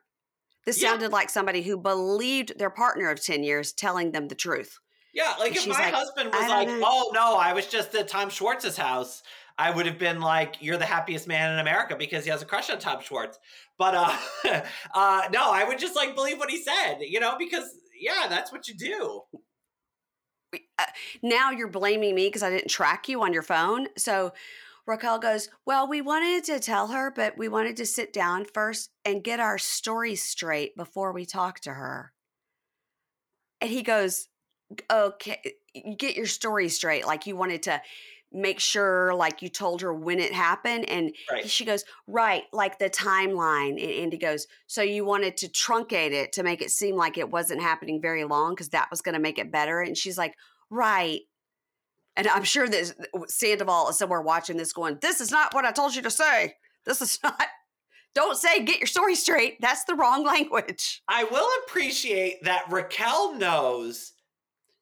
Speaker 1: This
Speaker 2: Yeah.
Speaker 1: sounded like somebody who believed their partner of 10 years telling them the truth.
Speaker 2: Yeah, like
Speaker 1: And
Speaker 2: if my
Speaker 1: like,
Speaker 2: husband was like,
Speaker 1: know."
Speaker 2: "Oh no, I was just at Tom Schwartz's house," I would have been like, "You're the happiest man in America" because he has a crush on Tom Schwartz. But uh, uh, no, I would just like believe what he said, you know, because yeah, that's what you do.
Speaker 1: Now you're blaming me because I didn't track you on your phone. So Raquel goes, Well, we wanted to tell her, but we wanted to sit down first and get our story straight before we talk to her. And he goes, Okay, you get your story straight. Like you wanted to make sure, like you told her when it happened. And
Speaker 2: Right.
Speaker 1: she goes, Right, like the timeline. And Andy goes, So you wanted to truncate it to make it seem like it wasn't happening very long because that was going to make it better. And she's like, Right. And I'm sure that Sandoval is somewhere watching this going, This is not what I told you to say. This is not, don't say get your story straight. That's the wrong language.
Speaker 2: I will appreciate that Raquel knows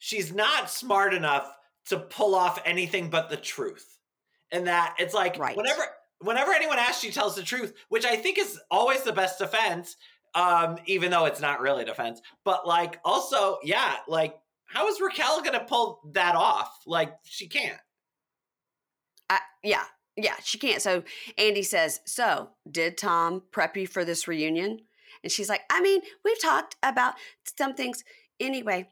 Speaker 2: she's not smart enough to pull off anything but the truth. And that it's like
Speaker 1: Right.
Speaker 2: whenever whenever anyone asks she tells the truth, which I think is always the best defense, um, even though it's not really defense. But like also, yeah, like how is Raquel gonna pull that off? Like she can't.
Speaker 1: I, yeah, yeah, she can't. So Andy says, So did Tom prep you for this reunion? And she's like, I mean, we've talked about some things anyway.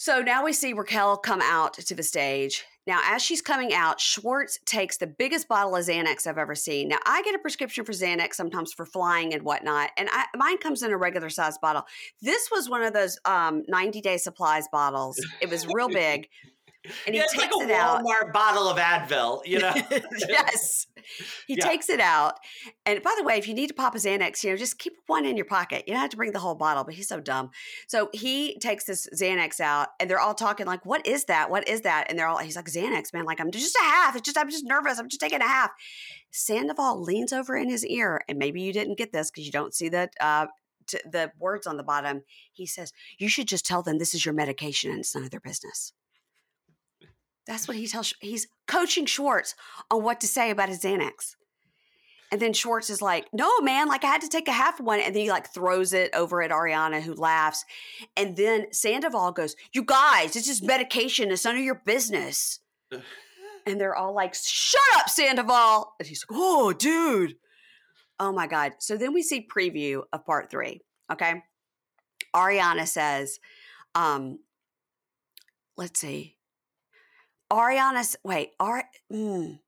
Speaker 1: So now we see Raquel come out to the stage. Now, as she's coming out, Schwartz takes the biggest bottle of Xanax I've ever seen. Now, I get a prescription for Xanax sometimes for flying and whatnot, and I, mine comes in a regular size bottle. This was one of those um, 90 day supplies bottles. It was real big. And he
Speaker 2: Yeah, it's
Speaker 1: takes
Speaker 2: like a
Speaker 1: it out.
Speaker 2: Walmart bottle of Advil, you know?
Speaker 1: yes. He
Speaker 2: Yeah.
Speaker 1: takes it out. And by the way, if you need to pop a Xanax, you know, just keep one in your pocket. You don't have to bring the whole bottle, but he's so dumb. So he takes this Xanax out and they're all talking like, what is that? What is that? And they're all, he's like, Xanax, man. Like, I'm just a half. It's just, I'm just nervous. I'm just taking a half. Sandoval leans over in his ear. And maybe you didn't get this because you don't see that. uh, the words on the bottom. He says, you should just tell them this is your medication and it's none of their business. That's what he tells. He's coaching Schwartz on what to say about his Xanax. And then Schwartz is like, no, man, like I had to take a half one. And then he like throws it over at Ariana, who laughs. And then Sandoval goes, you guys, it's just medication. It's none of your business. and they're all like, shut up, Sandoval. And he's like, oh, dude. Oh my God. So then we see preview of part three. Okay. Ariana says, um, let's see. Ariana, wait, Ari, mm.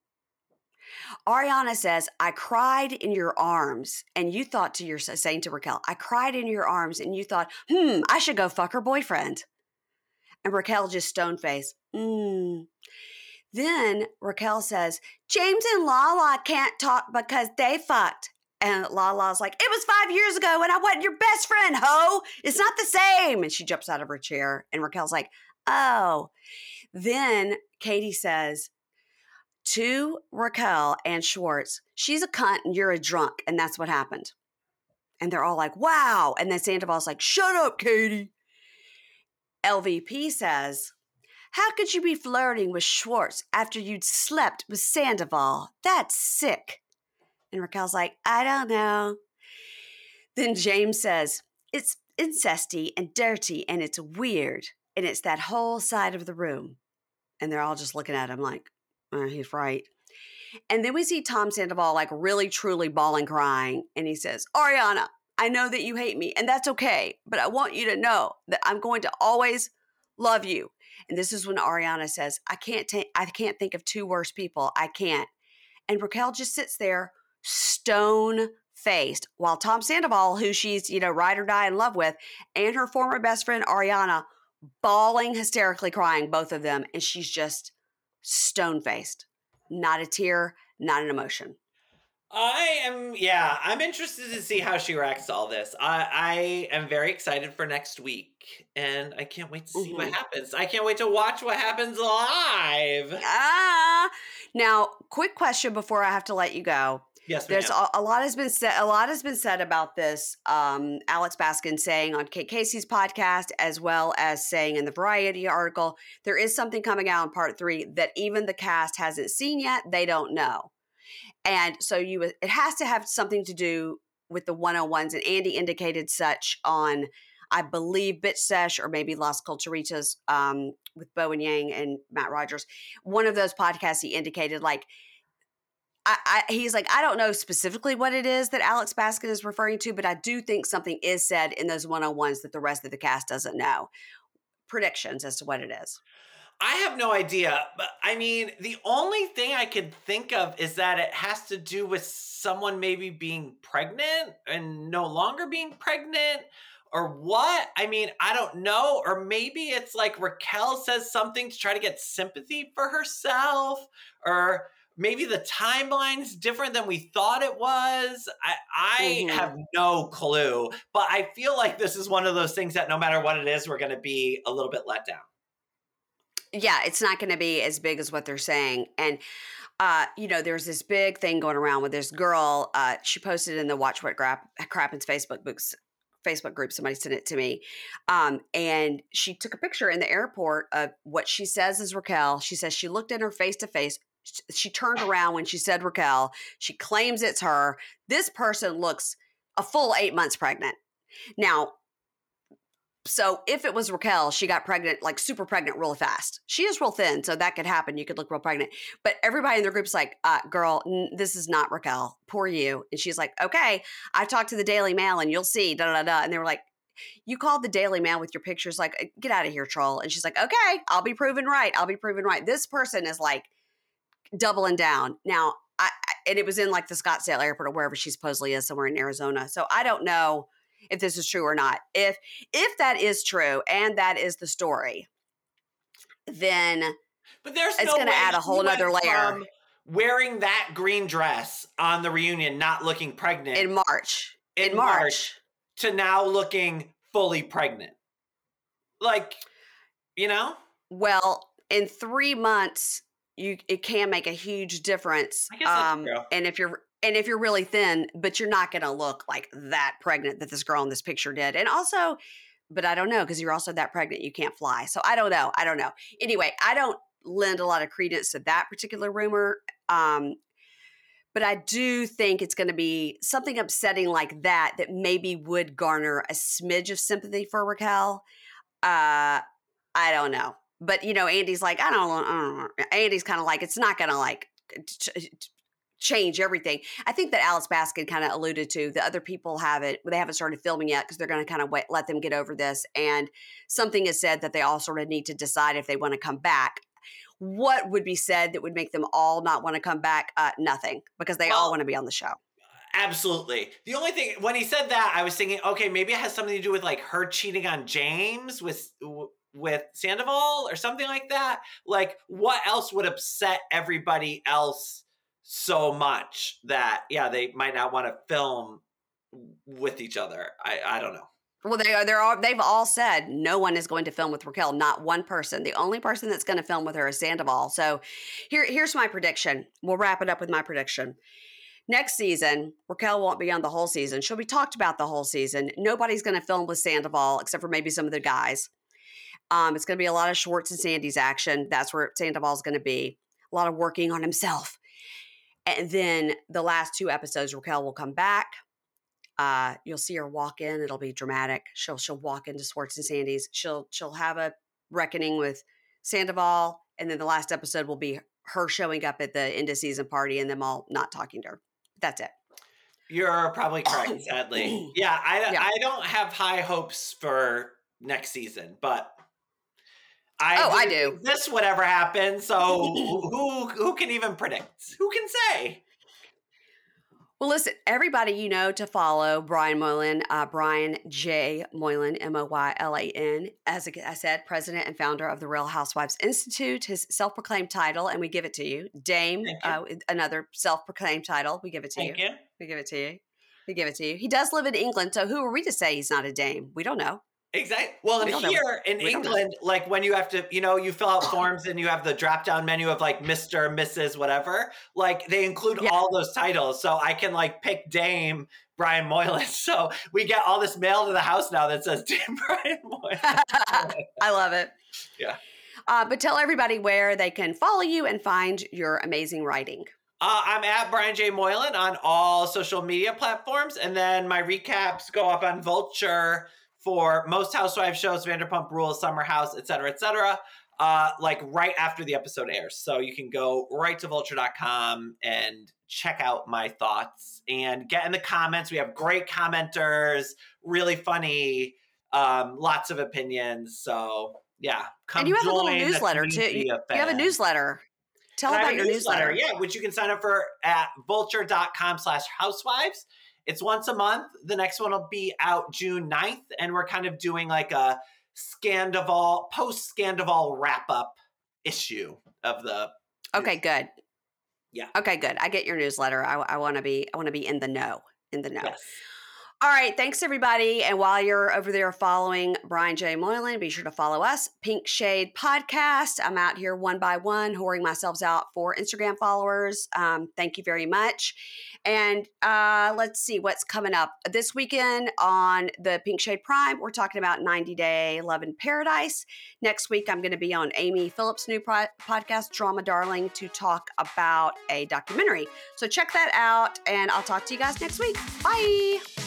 Speaker 1: Ariana says, I cried in your arms. And you thought to yourself, saying to Raquel, I cried in your arms. And you thought, hmm, I should go fuck her boyfriend. And Raquel just stone face, hmm. Then Raquel says, James and Lala can't talk because they fucked. And Lala's like, it was five years ago and I wasn't your best friend, ho. It's not the same. And she jumps out of her chair. And Raquel's like, oh. Then Katie says to Raquel and Schwartz, she's a cunt and you're a drunk. And that's what happened. And they're all like, wow. And then Sandoval's like, shut up, Katie. LVP says, how could you be flirting with Schwartz after you'd slept with Sandoval? That's sick. And Raquel's like, I don't know. Then James says, it's incesty and dirty and it's weird. And it's that whole side of the room. And they're all just looking at him like, "Uh, he's right. And then we see Tom Sandoval like really truly bawling, crying. And he says, Ariana, I know that you hate me and that's okay. But I want you to know that I'm going to always love you. And this is when Ariana says, I can't take I can't think of two worse people. I can't. And Raquel just sits there stone faced while Tom Sandoval, who she's, you know, ride or die in love with, and her former best friend Ariana bawling, hysterically crying, both of them, and she's just stone faced. Not a tear, not an emotion.
Speaker 2: I am, yeah, I'm interested to see how she reacts to all this. I, I am very excited for next week, and I can't wait to see what
Speaker 1: Mhm.
Speaker 2: happens. I can't wait to watch what happens live.
Speaker 1: Ah. Now, quick question before I have to let you go.
Speaker 2: Yes,
Speaker 1: There's a, a lot has been said. A lot has been said about this. Um, Alex Baskin saying on Kate Casey's podcast, as well as saying in the Variety article, there is something coming out in part three that even the cast hasn't seen yet. They don't know, and so you it has to have something to do with the one on ones. And Andy indicated such on, I believe, Bitch Sesh or maybe Las Culturistas um, with and Yang and Matt Rogers. One of those podcasts, he indicated like I, I, he's like, I don't know specifically what it is that Alex Baskin is referring to, but I do think something is said in those one on ones that the rest of the cast doesn't know. Predictions as to what it is.
Speaker 2: I have no idea. But I mean, the only thing I could think of is that it has to do with someone maybe being pregnant and no longer being pregnant or what? I mean, I don't know. Or maybe it's like Raquel says something to try to get sympathy for herself or maybe the timeline's different than we thought it was. I, I
Speaker 1: Mhm.
Speaker 2: have no clue, but I feel like this is one of those things that no matter what it is, we're going to be a little bit let down.
Speaker 1: Yeah, it's not going to be as big as what they're saying. And, uh, you know, there's this big thing going around with this girl. Uh, she posted in the Watch What Crap, Crappens Facebook books. Facebook group, somebody sent it to me. Um, and she took a picture in the airport of what she says is Raquel. She says she looked at her face to face. She turned around when she said Raquel. She claims it's her. This person looks a full eight months pregnant. Now, so if it was Raquel, she got pregnant, like super pregnant, really fast. She is real thin, so that could happen. You could look real pregnant. But everybody in their group's like, uh, "Girl, n- this is not Raquel. Poor you." And she's like, "Okay, I talked to the Daily Mail, and you'll see." Da da da. And they were like, "You called the Daily Mail with your pictures? Like, "Uh, get out of here, troll." And she's like, "Okay, I'll be proven right. I'll be proven right." This person is like doubling down now. I, and it was in like the Scottsdale airport or wherever she supposedly is, somewhere in Arizona. So I don't know if this is true or not. If if that is true and that is the story, then
Speaker 2: But there's
Speaker 1: It's
Speaker 2: no
Speaker 1: gonna add a whole
Speaker 2: went
Speaker 1: nother layer.
Speaker 2: Wearing that green dress on the reunion, not looking pregnant
Speaker 1: in March, in,
Speaker 2: in
Speaker 1: March,
Speaker 2: March. to now looking fully pregnant. Like, you know?
Speaker 1: well, in three months, you it can make a huge difference.
Speaker 2: I guess that's
Speaker 1: Um, and if you're and if you're really thin, but you're not going to look like that pregnant that this girl in this picture did, and also. But I don't know because you're also that pregnant you can't fly. So I don't know. I don't know. Anyway, I don't lend a lot of credence to that particular rumor. Um, but I do think it's going to be something upsetting like that that maybe would garner a smidge of sympathy for Raquel. Uh, I don't know, but you know, Andy's like, I don't, I don't know. Andy's kind of like, it's not going to like ch- ch- change everything. I think that Alex Baskin kind of alluded to the other people have it, they haven't started filming yet because they're going to kind of wait, let them get over this. And something is said that they all sort of need to decide if they want to come back. What would be said that would make them all not want to come back? Uh, nothing, because they all want to be on the show.
Speaker 2: Absolutely. The only thing when he said that, I was thinking, okay, maybe it has something to do with like her cheating on James with with Sandoval or something like that. Like, what else would upset everybody else so much that yeah, they might not want to film with each other? I I don't know.
Speaker 1: Well, they are. They're all. They've all said no one is going to film with Raquel. Not one person. The only person that's going to film with her is Sandoval. So, here, here's my prediction. We'll wrap it up with my prediction. Next season, Raquel won't be on the whole season. She'll be talked about the whole season. Nobody's going to film with Sandoval except for maybe some of the guys. Um, it's going to be a lot of Schwartz and Sandy's action. That's where Sandoval's going to be. A lot of working on himself. And then the last two episodes, Raquel will come back. Uh, you'll see her walk in. It'll be dramatic. She'll she'll walk into Schwartz and Sandy's. She'll she'll have a reckoning with Sandoval, and then the last episode will be her showing up at the end of season party and them all not talking to her. That's it.
Speaker 2: You're probably correct, sadly. Yeah, I
Speaker 1: Yeah.
Speaker 2: I don't have high hopes for next season, but I
Speaker 1: Oh, I do.
Speaker 2: This would ever happen, so who who can even predict? Who can say?
Speaker 1: Well, listen, everybody you know to follow Brian Moylan, uh, Brian J. Moylan, M O Y L A N, as I said, president and founder of the Real Housewives Institute, his self proclaimed title, and we give it to you. Dame,
Speaker 2: you.
Speaker 1: uh, another self proclaimed title, we give it to
Speaker 2: Thank
Speaker 1: you.
Speaker 2: you.
Speaker 1: We give it to you. We give it to you. He does live in England, so who are we to say he's not a dame? We don't know.
Speaker 2: Exactly. Well,
Speaker 1: We don't know.
Speaker 2: here in
Speaker 1: We.
Speaker 2: England, like when you have to, you know, you fill out forms and you have the drop down menu of like Mr., Mrs., whatever, like they include
Speaker 1: Yeah.
Speaker 2: all those titles. So I can like pick Dame Brian Moylan. So we get all this mail to the house now that says Dame Brian Moylan.
Speaker 1: I love it.
Speaker 2: Yeah.
Speaker 1: Uh, but tell everybody where they can follow you and find your amazing writing.
Speaker 2: Uh, I'm at Brian J. Moylan on all social media platforms. And then my recaps go up on Vulture for most Housewives shows, Vanderpump Rules, Summer House, et cetera, et cetera. Uh, like right after the episode airs. So you can go right to vulture.com and check out my thoughts and get in the comments. We have great commenters, really funny, um, lots of opinions. So yeah, come
Speaker 1: and you have a little newsletter too. You, you have a newsletter. Tell about your
Speaker 2: a
Speaker 1: newsletter.
Speaker 2: Yeah, which you can sign up for at vulture.com slash housewives. It's once a month. The next one will be out June 9th. And we're kind of doing like a Scandival, post Scandival wrap up issue of the.
Speaker 1: Okay, good.
Speaker 2: Yeah.
Speaker 1: Okay, good. I get your newsletter. I, I want to be. I want to be in the know. In the know.
Speaker 2: Yes.
Speaker 1: All right. Thanks, everybody. And while you're over there following Brian J. Moylan, be sure to follow us, Pink Shade Podcast. I'm out here one by one, whoring myself out for Instagram followers. Um, thank you very much. And uh, let's see what's coming up this weekend on the Pink Shade Prime. We're talking about 90 Day Love in Paradise. Next week, I'm going to be on Amy Phillips' new pro- podcast, Drama Darling, to talk about a documentary. So check that out, and I'll talk to you guys next week. Bye.